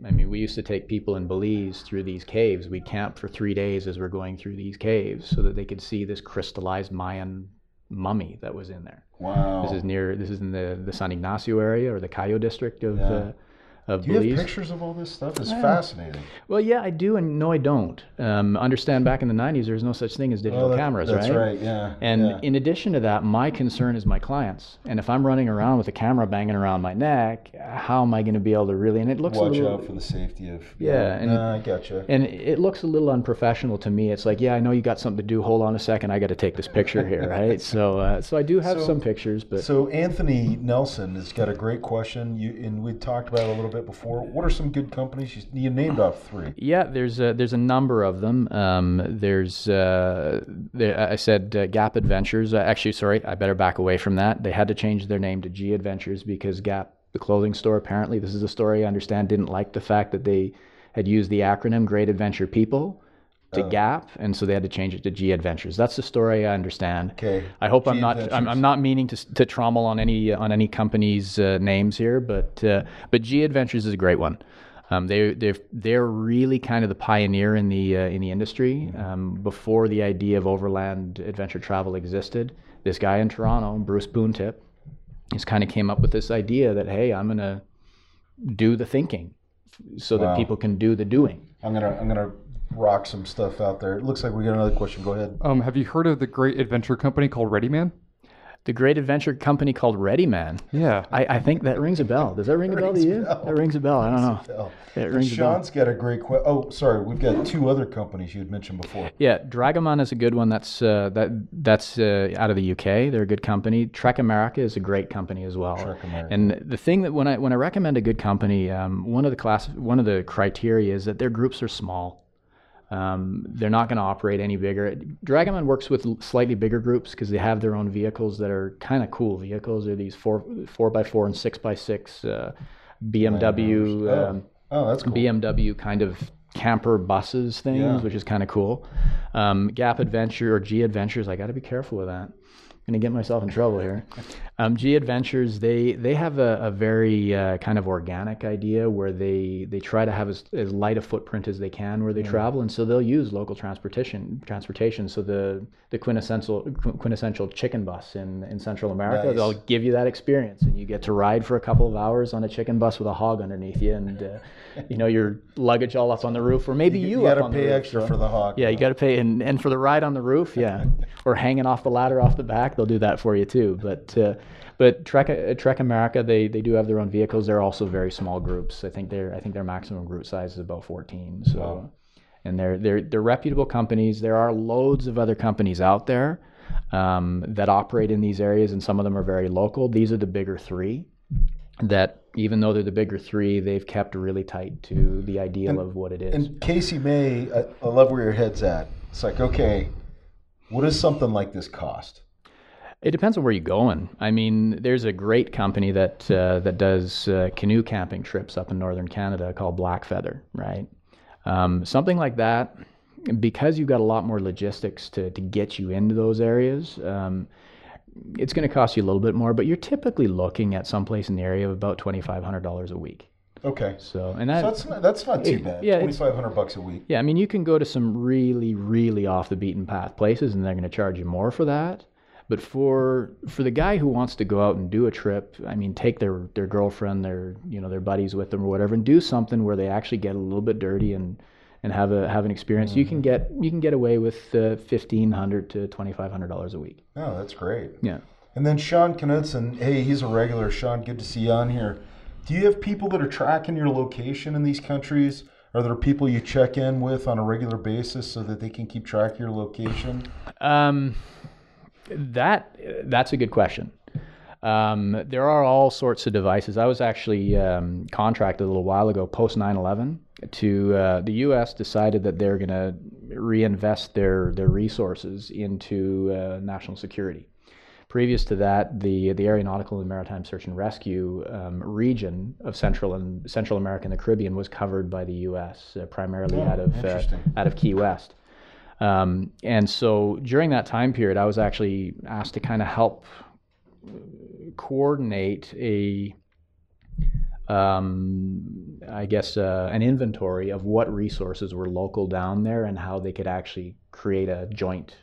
I mean, we used to take people in Belize through these caves. We camped for three days as we're going through these caves so that they could see this crystallized Mayan mummy that was in there. wow. This is near. This is in the the San Ignacio area or the Cayo district of Yeah. uh, of Do you have pictures of all this stuff? It's fascinating. Well, yeah, I do, and no, I don't. Um, understand back in the '90s, there was no such thing as digital Oh, that- cameras, that's right? That's right, yeah, And yeah. in addition to that, my concern is my clients. And if I'm running around with a camera banging around my neck, how am I going to be able to really? And it looks a Watch little, out for the safety of. Yeah, and- Nah, I gotcha. and it looks a little unprofessional to me. It's like, yeah, I know you got something to do. Hold on a second, I got to take this picture here, right? So, uh, so I do have So- some pictures, but So Anthony Nelson has got a great question. You and we talked about it a little bit before. What are some good companies? You, you named off three. Yeah, there's a, there's a number of them. Um, there's uh, there, I said uh, Gap Adventures. Uh, actually, sorry, I better back away from that. They had to change their name to G Adventures because Gap, the clothing store, apparently this is a story I understand, didn't like the fact that they had used the acronym Great Adventure People to Gap, and so they had to change it to G Adventures. That's the story I understand. Okay. I hope I'm not. I'm, I'm not meaning to to trommel on any on any company's uh, names here, but uh, but G Adventures is a great one. Um, they they're they're really kind of the pioneer in the uh, in the industry. Um, before the idea of overland adventure travel existed, this guy in Toronto, Bruce Poon Tip, just kind of came up with this idea that hey, I'm gonna do the thinking, so that people can do the doing. I'm gonna I'm gonna rock some stuff out there. It looks like we got another question. Go ahead. Um, have you heard of the great adventure company called Ready Man? The great adventure company called Ready Man. Yeah. I, I think that rings a bell. Does that ring a bell to you? bell. That rings a bell. I don't know. Hell. It And rings a bell. Sean's got a great question. Oh, sorry. We've got two other companies you had mentioned before. Yeah, Dragoman is a good one. That's uh, that that's uh, out of the UK. They're a good company. Trek America is a great company as well. Trek America. And the thing that when I when I recommend a good company, um, one of the class one of the criteria is that their groups are small. Um, they're not going to operate any bigger. Dragoman works with slightly bigger groups because they have their own vehicles that are kind of cool vehicles. They're these four four by four and six by six uh, BMW. Oh, Um, oh, that's cool. BMW kind of camper buses things, Yeah. which is kind of cool. Um, Gap Adventure or G Adventures, I got to be careful with that. I'm gonna get myself in trouble here. Um, G Adventures, they they have a, a very uh, kind of organic idea where they they try to have as, as light a footprint as they can where they travel, and so they'll use local transportation transportation. So the the quintessential quintessential chicken bus in in Central America, Nice. they'll give you that experience, and you get to ride for a couple of hours on a chicken bus with a hog underneath you, and uh, you know your luggage all up on the roof, or maybe you, you up got to pay roof, extra so- for the hog. yeah, you got to pay, and, and for the ride on the roof, yeah, or hanging off the ladder off the back, they'll do that for you too. But uh, but Trek uh, Trek America, they they do have their own vehicles. They're also very small groups. I think their I think their maximum group size is about fourteen. So, Wow. and they're they're they're reputable companies. There are loads of other companies out there um, that operate in these areas, and some of them are very local. These are the bigger three. That even though they're the bigger three, they've kept really tight to the ideal of what it is. And Casey May, I, I love where your head's at. It's like, okay, what does something like this cost? It depends on where you're going. I mean, there's a great company that uh, that does uh, canoe camping trips up in northern Canada called Black Feather, right? Um, something like that, because you've got a lot more logistics to, to get you into those areas. Um, it's going to cost you a little bit more, but you're typically looking at someplace in the area of about twenty five hundred dollars a week. Okay. So, and So that, that's not, that's not too bad. yeah, Twenty it's- bucks a week. yeah, I mean, you can go to some really, really off the beaten path places, and they're going to charge you more for that. But for for the guy who wants to go out and do a trip, I mean, take their their girlfriend, their you know their buddies with them or whatever, and do something where they actually get a little bit dirty and and have a have an experience. You can get you can get away with uh, fifteen hundred to twenty five hundred dollars a week. Oh, that's great. Yeah. And then Sean Knudsen, hey, he's a regular. Sean, good to see you on here. Do you have people that are tracking your location in these countries? Are there people you check in with on a regular basis so that they can keep track of your location? Um, that that's a good question. Um, there are all sorts of devices. I was actually um, contracted a little while ago, post 9/11, to uh, the U.S. decided that they're going to reinvest their their resources into uh, national security. Previous to that, the the Aeronautical and Maritime Search and Rescue um, region of Central and Central America and the Caribbean was covered by the U.S. Uh, primarily Oh, out of uh, out of Key West. Um, and so during that time period, I was actually asked to kind of help coordinate a, um, I guess, uh, an inventory of what resources were local down there and how they could actually create a joint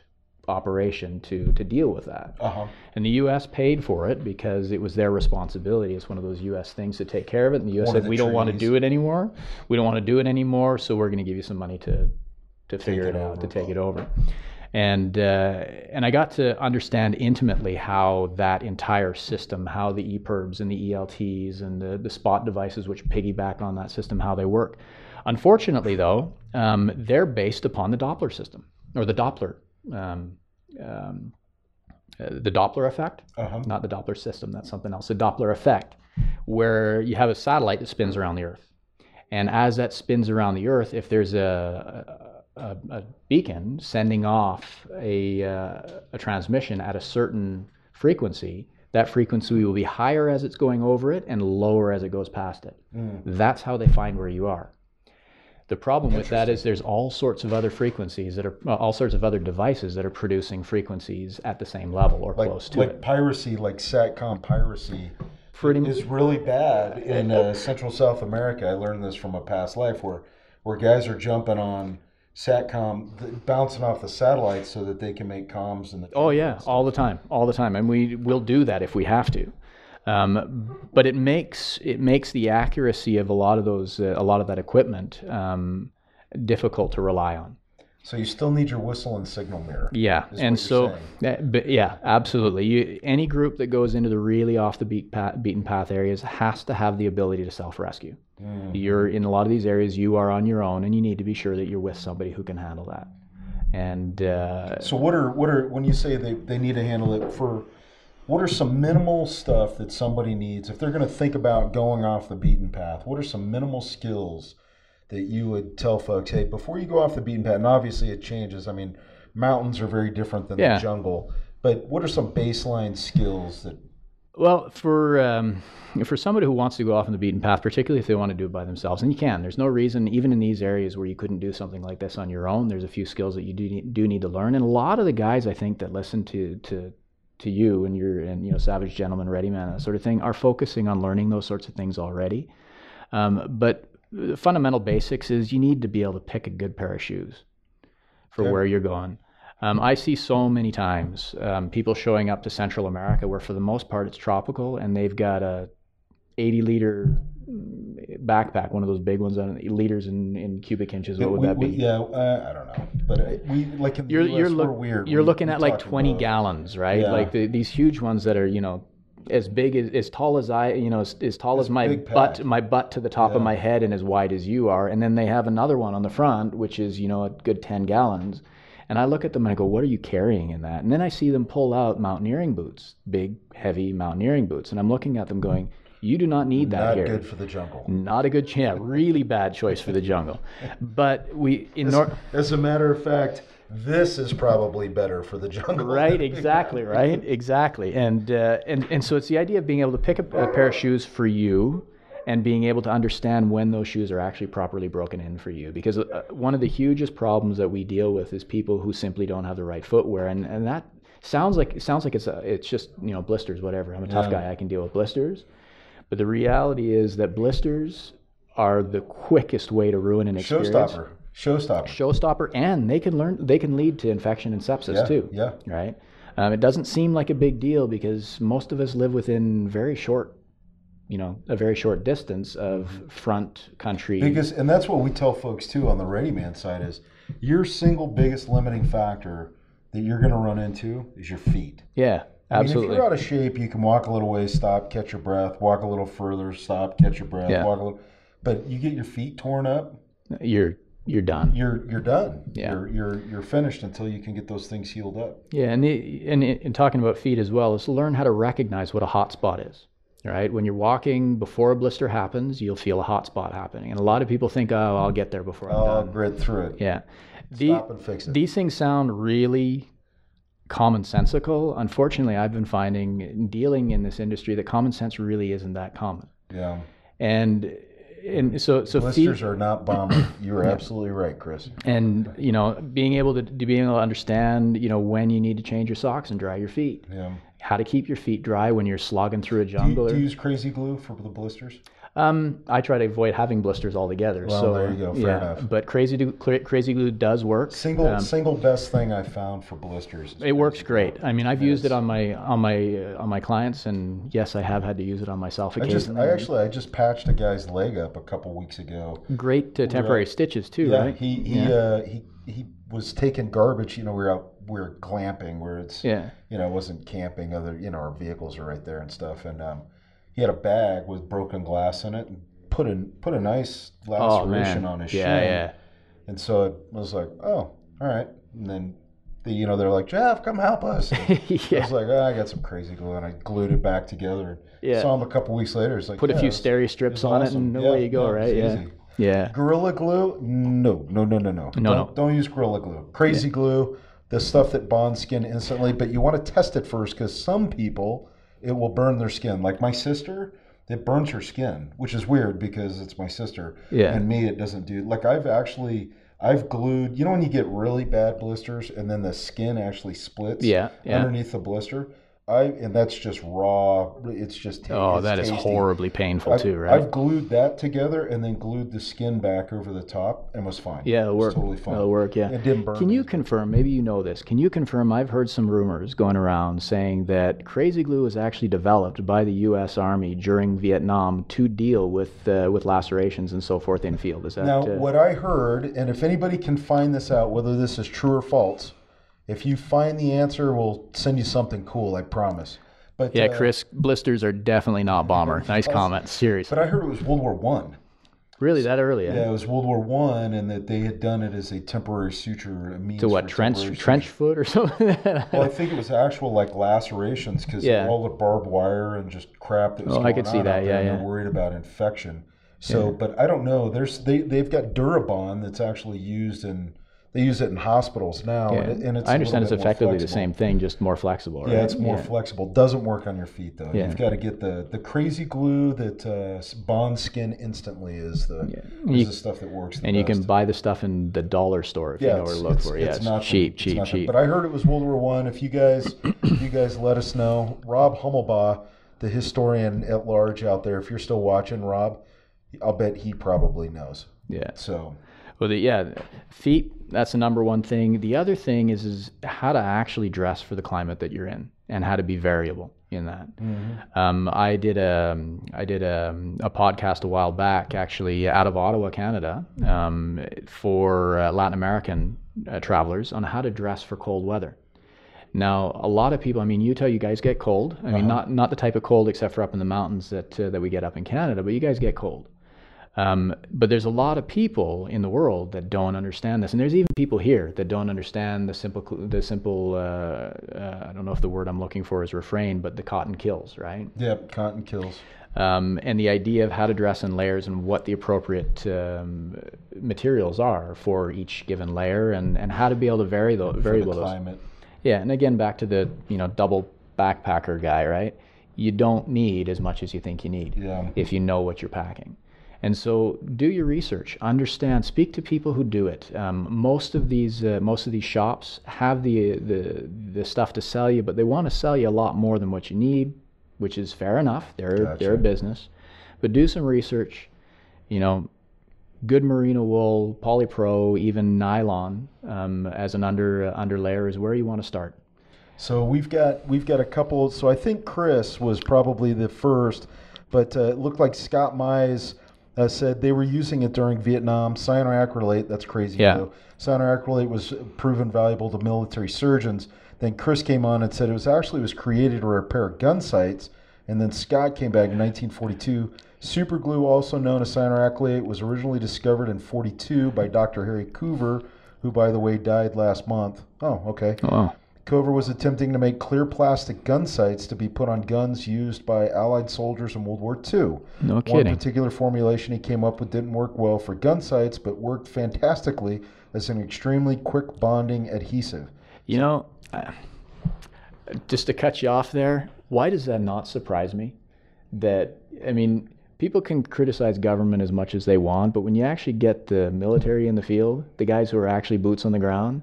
operation to to deal with that. Uh-huh. And the U.S. paid for it because it was their responsibility. It's one of those U.S. things to take care of it. And the U.S. One said, "We don't want to do it anymore. We don't want to do it anymore. So we're going to give you some money to to figure it it, out, over, to take it over." And uh, and I got to understand intimately how that entire system, how the EPIRBs and the ELTs and the, the spot devices which piggyback on that system, how they work. Unfortunately, though, um, they're based upon the Doppler system or the Doppler. Um, um, uh, the Doppler effect, Uh-huh. not the Doppler system, that's something else. The Doppler effect, where you have a satellite that spins around the Earth. And as that spins around the Earth, if there's a, a, a beacon sending off a, uh, a transmission at a certain frequency, that frequency will be higher as it's going over it and lower as it goes past it. That's how they find where you are. The problem with that is there's all sorts of other frequencies that are all sorts of other devices that are producing frequencies at the same level or Like, close to like it. Like piracy, like SATCOM piracy, Pretty is really bad in uh, Central South America. I learned this from a past life where where guys are jumping on SATCOM, bouncing off the satellites so that they can make comms and the Oh yeah, all the time, all the time, and we will do that if we have to. Um, but it makes it makes the accuracy of a lot of those uh, a lot of that equipment um, difficult to rely on. So you still need your whistle and signal mirror. Yeah, and so yeah, but yeah, absolutely. You, any group that goes into the really off the beat path, beaten path areas has to have the ability to self rescue. Mm. You're in a lot of these areas, you are on your own, and you need to be sure that you're with somebody who can handle that. And uh, So what are what are when you say they, they need to handle it for what are some minimal stuff that somebody needs if they're going to think about going off the beaten path? What are some minimal skills that you would tell folks, hey, before you go off the beaten path, and obviously it changes. I mean, mountains are very different than Yeah. the jungle. But what are some baseline skills that Well, for um, for somebody who wants to go off on the beaten path, particularly if they want to do it by themselves, and you can. There's no reason, even in these areas where you couldn't do something like this on your own. There's a few skills that you do need, do need to learn, and a lot of the guys I think that listen to to to you and your and you know Savage Gentleman, Ready Man, that sort of thing, are focusing on learning those sorts of things already. Um, but the fundamental basics is you need to be able to pick a good pair of shoes for Okay. where you're going. Um, I see so many times um, people showing up to Central America where, for the most part, it's tropical, and they've got a 80 liter mm, backpack, one of those big ones, uh, liters in, in cubic inches. What would we, that be? we- yeah, uh, I don't know. But uh, we like in the you're US, you're, we're weird. you're We- looking at like 20 about- gallons, right? Yeah. Like the, these huge ones that are you know as big as as tall as I, you know, as, as tall It's as my butt, pack. my butt to the top of my head, and as wide as you are. And then they have another one on the front, which is you know a good 10 gallons. And I look at them and I go, "What are you carrying in that?" And then I see them pull out mountaineering boots, big, heavy mountaineering boots, and I'm looking at them going, "You do not need that Not here." good for the jungle. Not a good, ch- yeah, really bad choice for the jungle. But we in As, North. as a matter of fact, this is probably better for the jungle. right exactly right exactly and uh, and and so it's the idea of being able to pick a, a pair of shoes for you and being able to understand when those shoes are actually properly broken in for you because uh, one of the hugest problems that we deal with is people who simply don't have the right footwear and and that sounds like sounds like it's a, it's just you know blisters whatever i'm a tough Yeah. guy i can deal with blisters but the reality is that blisters are the quickest way to ruin an experience Showstopper. Showstopper. showstopper and they can learn they can lead to infection and sepsis Yeah, too yeah. right um, it doesn't seem like a big deal because most of us live within very short you know a very short distance of mm-hmm. front country Biggest, and that's what we tell folks too on the Ready Man side is your single biggest limiting factor that you're going to run into is your feet. yeah I mean, absolutely if you're out of shape, you can walk a little ways, stop, catch your breath, walk a little further, stop, catch your breath, Yeah. walk a little. But you get your feet torn up, you're you're done you're you're done. Yeah. You're you're you're finished until you can get those things healed up. Yeah, and, the, and in talking about feet as well, is learn how to recognize what a hot spot is. Right, when you're walking before a blister happens, you'll feel a hot spot happening, and a lot of people think, "Oh, I'll get there before I'm I'll done." grit through it. Yeah, the, Stop and fix it. these things sound really commonsensical. Unfortunately, I've been finding in dealing in this industry that common sense really isn't that common. yeah. And and so so feet, Blisters are not bombing. You're absolutely right, Chris. and you know being able to, to being able to understand you know when you need to change your socks and dry your feet, Yeah. How to keep your feet dry when you're slogging through a Do you, jungle. do you use crazy glue for the blisters? Um, I try to avoid having blisters altogether. Well, so there you go. Fair yeah, enough. but crazy glue, crazy glue does work. Single single best thing I found for blisters. is Um, It works Crazy Glue. great. I mean, I've used it on my on my uh, on my clients, and yes, I have had to use it on myself I just. I actually I just patched a guy's leg up a couple weeks ago. great uh, temporary stitches too, Yeah, right? he he uh, he he was taking garbage. You know, we are out we are glamping where it's yeah. you know it wasn't camping. Other you know our vehicles are right there and stuff. And um, he had a bag with broken glass in it and put a put a nice Oh laceration man. on his yeah, shin. yeah. And so it was like, oh, all right. And then, the, you know, they're like, Jeff, come help us. And I was like, oh, I got some crazy glue, and I glued it back together. Yeah. Saw him a couple weeks later. It's like, Put a few steri strips on it, awesome. and Yeah, away you go, yeah, right? Yeah. easy. Yeah. Gorilla glue? No, no, no, no, no. No, don't, no. Don't use Gorilla glue. Crazy glue, the stuff that bonds skin instantly, but you want to test it first because some people, it will burn their skin. Like my sister, it burns her skin, which is weird because it's my sister. Yeah. And me, it doesn't do. Like I've actually, I've glued. You know when you get really bad blisters and then the skin actually splits. Yeah, yeah. Underneath the blister, I and that's just raw. It's just. Oh, it's that is tasty. horribly painful I've, too, right? I've glued that together and then glued the skin back over the top and was fine. yeah, it'll It work. Totally fine. It'll work. Yeah. It didn't burn. Can you confirm? Maybe you know this. Can you confirm? I've heard some rumors going around saying that crazy glue was actually developed by the U.S. Army during Vietnam to deal with uh, with lacerations and so forth in field. Is that Now, uh, what I heard, and if anybody can find this out, whether this is true or false, if you find the answer, we'll send you something cool. I promise. But yeah, uh, Chris, blisters are definitely not bomber. Nice comment. Seriously, But I heard it was World War One. really that early? eh? Yeah, it was World War One, and that they had done it as a temporary suture. A means To what trench trench foot or something? Well, I think it was actual like lacerations because Yeah. all the barbed wire and just crap that was Oh, I going could see on that, yeah, yeah. They're worried about infection. So, but I don't know. There's they they've got Dermabond that's actually used in they use it in hospitals now, Yeah. and, it, and it's I understand it's little bit more effectively the same thing, just more flexible. Right? Yeah, it's more flexible. Doesn't work on your feet though. Yeah. You've got to get the the crazy glue that uh, bonds skin instantly is the is You- the stuff that works. And you can buy the stuff in the dollar store if you know where to look it's- for. Yeah, it's, nothing. cheap, cheap, nothing. cheap. But I heard it was World War One. If you guys, if you guys let us know, Rob Hummelbaugh, the historian at large out there, if you're still watching, Rob, I'll bet he probably knows. yeah. So Well, the, yeah, feet. That's the number one thing. The other thing is is how to actually dress for the climate that you're in, and how to be variable in that. Um, I did a I did a, a podcast a while back, actually out of Ottawa, Canada, um, for uh, Latin American uh, travelers on how to dress for cold weather. Now, a lot of people. I mean, Utah, you guys get cold. I mean, not not the type of cold except for up in the mountains that uh, that we get up in Canada, but you guys get cold. Um, but there's a lot of people in the world that don't understand this, and there's even people here that don't understand the simple, the simple. Uh, uh, I don't know if the word I'm looking for is refrain, but the cotton kills, right? yep, cotton kills. Um, and the idea of how to dress in layers and what the appropriate um, materials are for each given layer, and, and how to be able to vary those, vary the those. climate. Yeah, and again, back to the you know double backpacker guy, right? You don't need as much as you think you need Yeah. if you know what you're packing. And so, do your research. Understand. Speak to people who do it. Um, most of these, uh, most of these shops have the the the stuff to sell you, but they want to sell you a lot more than what you need, which is fair enough. They're they're a business, but do some research. You know, good merino wool, polypro, even nylon um, as an under uh, underlayer is where you want to start. So we've got we've got a couple. So I think Chris was probably the first, but uh, it looked like Scott Mize uh, said they were using it during Vietnam. Cyanoacrylate, that's crazy. Yeah. Though. Cyanoacrylate was proven valuable to military surgeons. Then Chris came on and said it was actually was created to repair gun sights. And then Scott came back in 1942. Super glue, also known as cyanoacrylate, was originally discovered in 42 by Dr. Harry Coover, who, by the way, died last month. Oh, okay. Oh, Coover was attempting to make clear plastic gun sights to be put on guns used by Allied soldiers in World War II. no One kidding. particular formulation he came up with didn't work well for gun sights, but worked fantastically as an extremely quick bonding adhesive. You know, I- just to cut you off there, why does that not surprise me? That, I mean, people can criticize government as much as they want, but when you actually get the military in the field, the guys who are actually boots on the ground,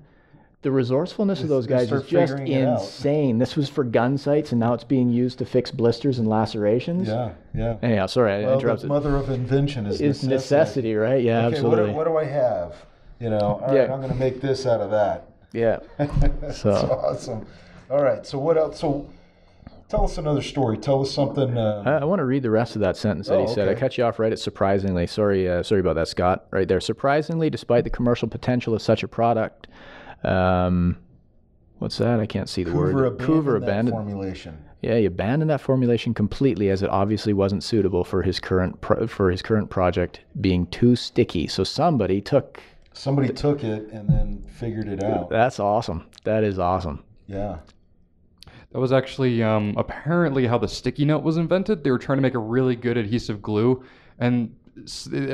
the resourcefulness of those guys is just figuring it out. insane. This was for gun sights, and now it's being used to fix blisters and lacerations. Yeah, yeah. Anyhow, sorry, I Well, the interrupted. mother of invention is It's necessity. necessity, right? Yeah, Okay, what absolutely. do, what do I have? You know, all right, Yeah. I'm going to make this out of that. yeah. That's So- awesome. All right, so what else? So tell us another story. Tell us something. Uh, I, I want to read the rest of that sentence that Oh, he said. Okay. I cut you off right at surprisingly. Sorry, uh, sorry about that, Scott. Right there. Surprisingly, despite the commercial potential of such a product, um, what's that? I can't see the Hoover word. abandoned Hoover that abandoned. formulation. Yeah, he abandoned that formulation completely as it obviously wasn't suitable for his current pro- for his current project, being too sticky. So somebody took. Somebody took it and then figured it out. That's awesome. That is awesome. Yeah. That was actually um, apparently how the sticky note was invented. They were trying to make a really good adhesive glue, and s-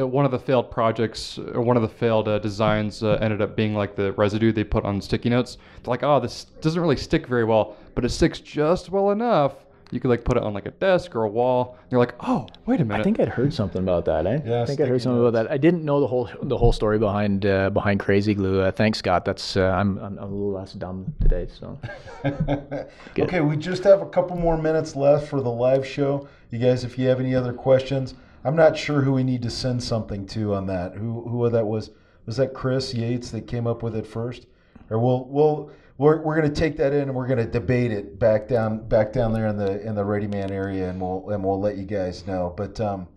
one of the failed projects or one of the failed uh, designs uh, ended up being like the residue they put on sticky notes. They're like, oh, this doesn't really stick very well, but it sticks just well enough. You could like put it on like a desk or a wall. And you're like, oh, wait a minute. I think I'd heard something about that. Eh? Yeah, I think I'd heard sticky something about that. I didn't know the whole the whole story behind uh, behind Crazy Glue. Uh, thanks, Scott. That's uh, I'm, I'm a little less dumb today. So okay, we just have a couple more minutes left for the live show. You guys, if you have any other questions, I'm not sure who we need to send something to on that. Who who that was? Was that Chris Yates that came up with it first? Or we'll we'll we're, we're going to take that in and we're going to debate it back down back down there in the in the Ready Man area and we'll and we'll let you guys know. But um,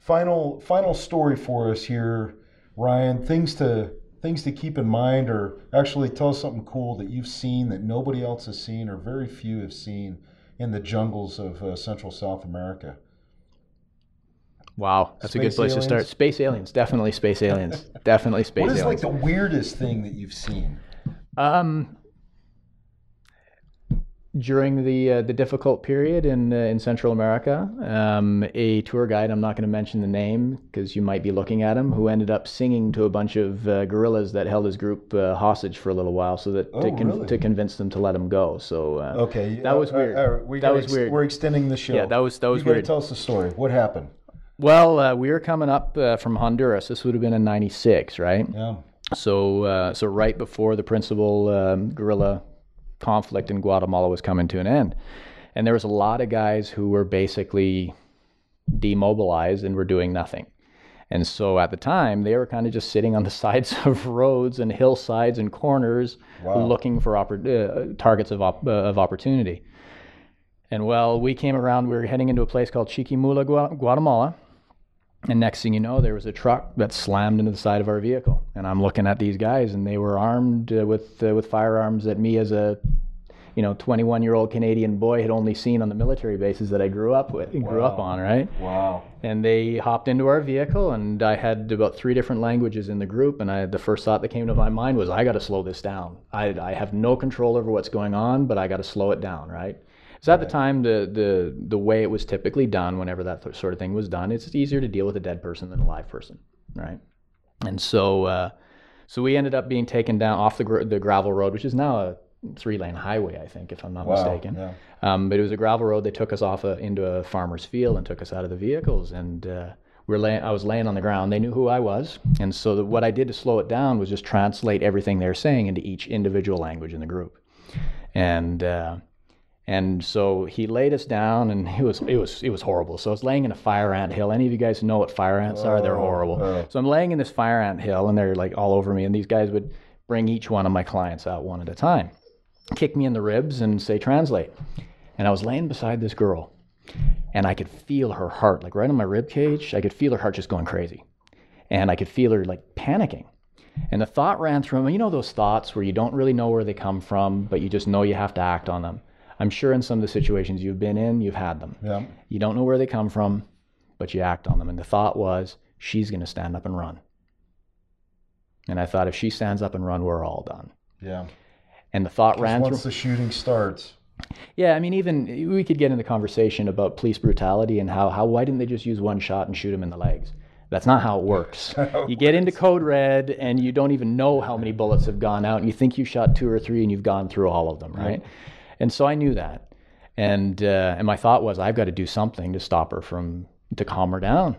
final final story for us here, Ryan. Things to things to keep in mind, or actually tell us something cool that you've seen that nobody else has seen, or very few have seen in the jungles of uh, Central South America. Wow, that's a good Space place to start. Space aliens, definitely space aliens, definitely space aliens. What is like the weirdest thing that you've seen? Um, during the uh, the difficult period in uh, in Central America, um, a tour guide I'm not going to mention the name because you might be looking at him, who ended up singing to a bunch of uh, guerrillas that held his group uh, hostage for a little while, so that to, Oh, con- really? to convince them to let him go. So uh, Okay, That was uh, uh, weird. we That gotta was weird. We're extending the show. Yeah, that was- that was you weird. Tell us the story. What happened? Well, uh, we were coming up uh, from Honduras. This would have been in '96, right? Yeah. So, uh, so right before the principal um, guerrilla conflict in Guatemala was coming to an end, and there was a lot of guys who were basically demobilized and were doing nothing. And so at the time, they were kind of just sitting on the sides of roads and hillsides and corners, Wow. looking for oppor- uh, targets of, op- uh, of opportunity. And well, we came around. We were heading into a place called Chiquimula, Gua- Guatemala. And next thing you know, there was a truck that slammed into the side of our vehicle. And I'm looking at these guys, and they were armed uh, with uh, with firearms that me, as a you know 21 year old Canadian boy, had only seen on the military bases that I grew up with, grew up on. Right. Wow. And they hopped into our vehicle, and I had about three different languages in the group. And I, the first thought that came to my mind was, I got to slow this down. I, I have no control over what's going on, but I got to slow it down, right? So at the time, the, the, the way it was typically done, whenever that th- sort of thing was done, it's easier to deal with a dead person than a live person, right? And so, uh, so we ended up being taken down off the, gr- the gravel road, which is now a three lane highway, I think, if I'm not Wow. mistaken. Yeah. Um, but it was a gravel road. They took us off a, into a farmer's field and took us out of the vehicles. And uh, we were laying, I was laying on the ground. They knew who I was. And so the, what I did to slow it down was just translate everything they're saying into each individual language in the group. And uh, and so he laid us down, and it was it was it was horrible. So I was laying in a fire ant hill. Any of you guys know what fire ants are? They're Oh, horrible. oh. So I'm laying in this fire ant hill, and they're like all over me. And these guys would bring each one of my clients out one at a time, kick me in the ribs, and say translate. And I was laying beside this girl, and I could feel her heart, like right on my rib cage. I could feel her heart just going crazy, and I could feel her like panicking. And the thought ran through me. You know those thoughts where you don't really know where they come from, but you just know you have to act on them. I'm sure in some of the situations you've been in, you've had them. Yeah. You don't know where they come from, but you act on them. And the thought was, she's going to stand up and run. And I thought, if she stands up and run, we're all done. Yeah. And the thought ran once through. the shooting starts. Yeah, I mean, even we could get into conversation about police brutality and how, how why didn't they just use one shot and shoot him in the legs? That's not how it works. you get into code red and you don't even know how many bullets have gone out, and you think you shot two or three and you've gone through all of them, right? And so I knew that, and uh, and my thought was I've got to do something to stop her from to calm her down.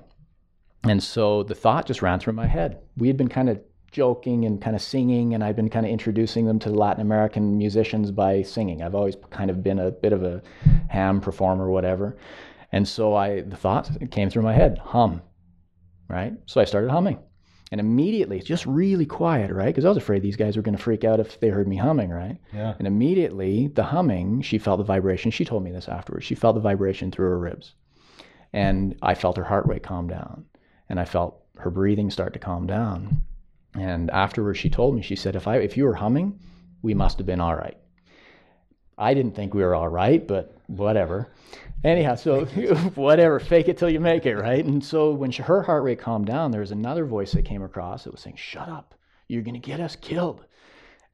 And so the thought just ran through my head. We had been kind of joking and kind of singing, and I've been kind of introducing them to Latin American musicians by singing. I've always kind of been a bit of a ham performer, or whatever. And so I, the thought came through my head, hum, right? So I started humming. And immediately, it's just really quiet, right? Because I was afraid these guys were going to freak out if they heard me humming, right? Yeah. And immediately, the humming, she felt the vibration. She told me this afterwards. She felt the vibration through her ribs. And I felt her heart rate calm down. And I felt her breathing start to calm down. And afterwards, she told me, she said, if, I, if you were humming, we must have been all right. I didn't think we were all right, but whatever. Anyhow, so whatever, fake it till you make it, right? And so when her heart rate calmed down, there was another voice that came across that was saying, Shut up, you're going to get us killed.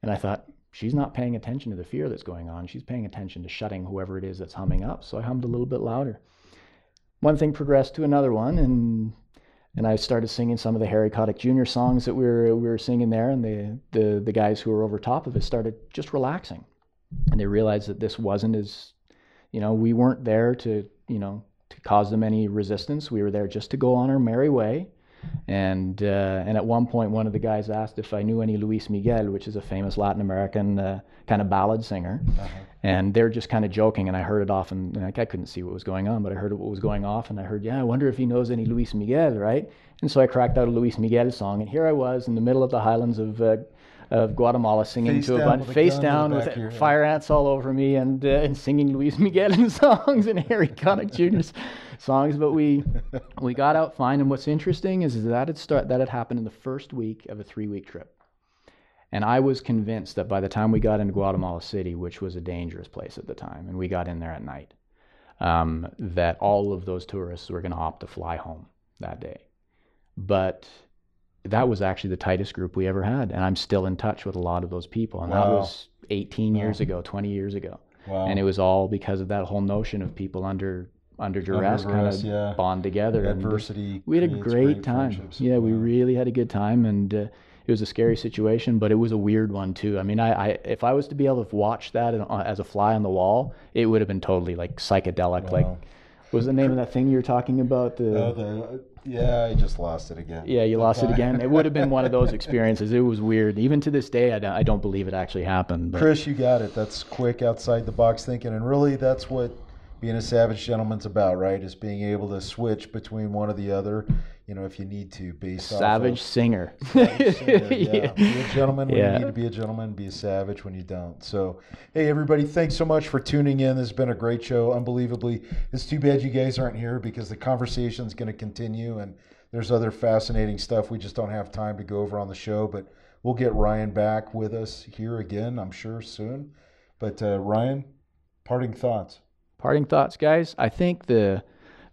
And I thought, she's not paying attention to the fear that's going on. She's paying attention to shutting whoever it is that's humming up. So I hummed a little bit louder. One thing progressed to another one, and and I started singing some of the Harry Connick Jr. songs that we were we were singing there, and the the the guys who were over top of it started just relaxing, and they realized that this wasn't as, you know, we weren't there to you know to cause them any resistance. We were there just to go on our merry way, and uh, and at one point, one of the guys asked if I knew any Luis Miguel, which is a famous Latin American uh, kind of ballad singer, and they're just kind of joking. And I heard it off, and like, I couldn't see what was going on, but I heard what was going off, and I heard, yeah, I wonder if he knows any Luis Miguel, right? And so I cracked out a Luis Miguel song, and here I was in the middle of the highlands of. Uh, of Guatemala, singing Face to a bunch, face gun to the down with fire ants all over me, and uh, and singing Luis Miguel songs and Harry Connick Jr.'s songs. But we we got out fine. And what's interesting is that it start that had happened in the first week of a three week trip. And I was convinced that by the time we got into Guatemala City, which was a dangerous place at the time, and we got in there at night, um, that all of those tourists were going to opt to fly home that day. But that was actually the tightest group we ever had. And I'm still in touch with a lot of those people. And that was 18 years ago, 20 years ago. Wow. And it was all because of that whole notion of people under under duress, kind duress, of yeah. bond together. and Adversity. we had a creates great time. friendships. Yeah, we really had a good time, and uh, it was a scary situation, but it was a weird one too. I mean, I, I if I was to be able to watch that uh, as a fly on the wall, it would have been totally like psychedelic. Like, what was the name of that thing you were talking about? The Oh, the, yeah, I just lost it again. yeah, you lost it again. It would have been one of those experiences. It was weird. Even to this day, I don't, I don't believe it actually happened. But Chris, you got it. That's quick outside the box thinking, and really, that's what being a savage gentleman's about, right? Is being able to switch between one or the other. You know, if you need to, based savage off singer. of savage singer, yeah. Be a gentleman when Yeah. you need to be a gentleman. Be a savage when you don't. So, hey, everybody, thanks so much for tuning in. This has been a great show. Unbelievably, it's too bad you guys aren't here because the conversation's going to continue and. There's other fascinating stuff we just don't have time to go over on the show, but we'll get Ryan back with us here again, I'm sure, soon. But uh, Ryan, parting thoughts. Parting thoughts, guys. I think the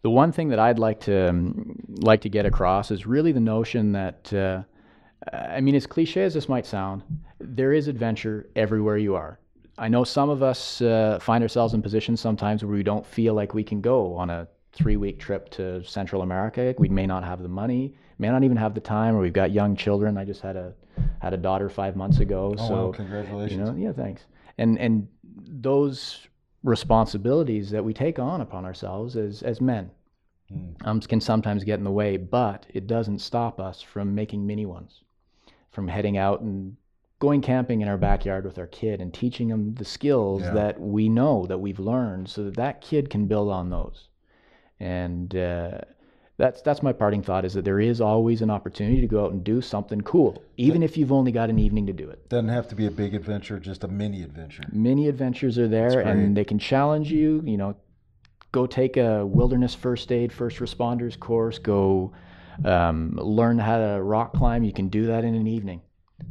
the one thing that I'd like to um, like to get across is really the notion that uh, I mean, as cliche as this might sound, there is adventure everywhere you are. I know some of us uh, find ourselves in positions sometimes where we don't feel like we can go on a three week trip to Central America. We may not have the money, may not even have the time, or we've got young children. I just had a had a daughter five months ago, Oh, so wow, congratulations. you know, yeah, thanks. And and those responsibilities that we take on upon ourselves as as men Mm. um, can sometimes get in the way, but it doesn't stop us from making mini ones, from heading out and going camping in our backyard with our kid and teaching them the skills Yeah. that we know that we've learned, so that that kid can build on those. And uh, that's that's my parting thought: is that there is always an opportunity to go out and do something cool, even if you've only got an evening to do it. Doesn't have to be a big adventure, just a mini adventure. many adventures are there and they can challenge you you know. Go take a wilderness first aid first responders course. Go um, learn how to rock climb. You can do that in an evening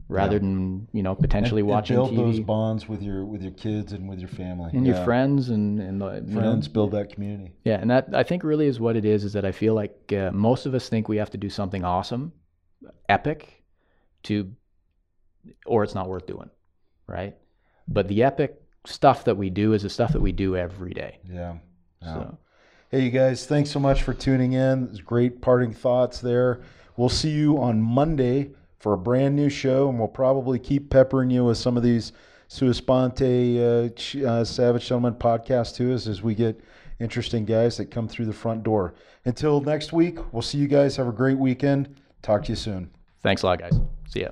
rather than you know potentially And watching build tv those bonds with your with your kids and with your family and Yeah. your friends and, and the, you know, friends build that community. yeah and that i think really is what it is is that i feel like uh, most of us think we have to do something awesome epic to or it's not worth doing right but the epic stuff that we do is the stuff that we do every day Yeah. Yeah. so Hey, you guys, thanks so much for tuning in. Great parting thoughts there. We'll see you on Monday for a brand new show, and we'll probably keep peppering you with some of these sua sponte uh, uh, Savage Gentleman podcasts to us as we get interesting guys that come through the front door. Until next week, we'll see you guys. Have a great weekend. Talk to you soon. thanks a lot guys see ya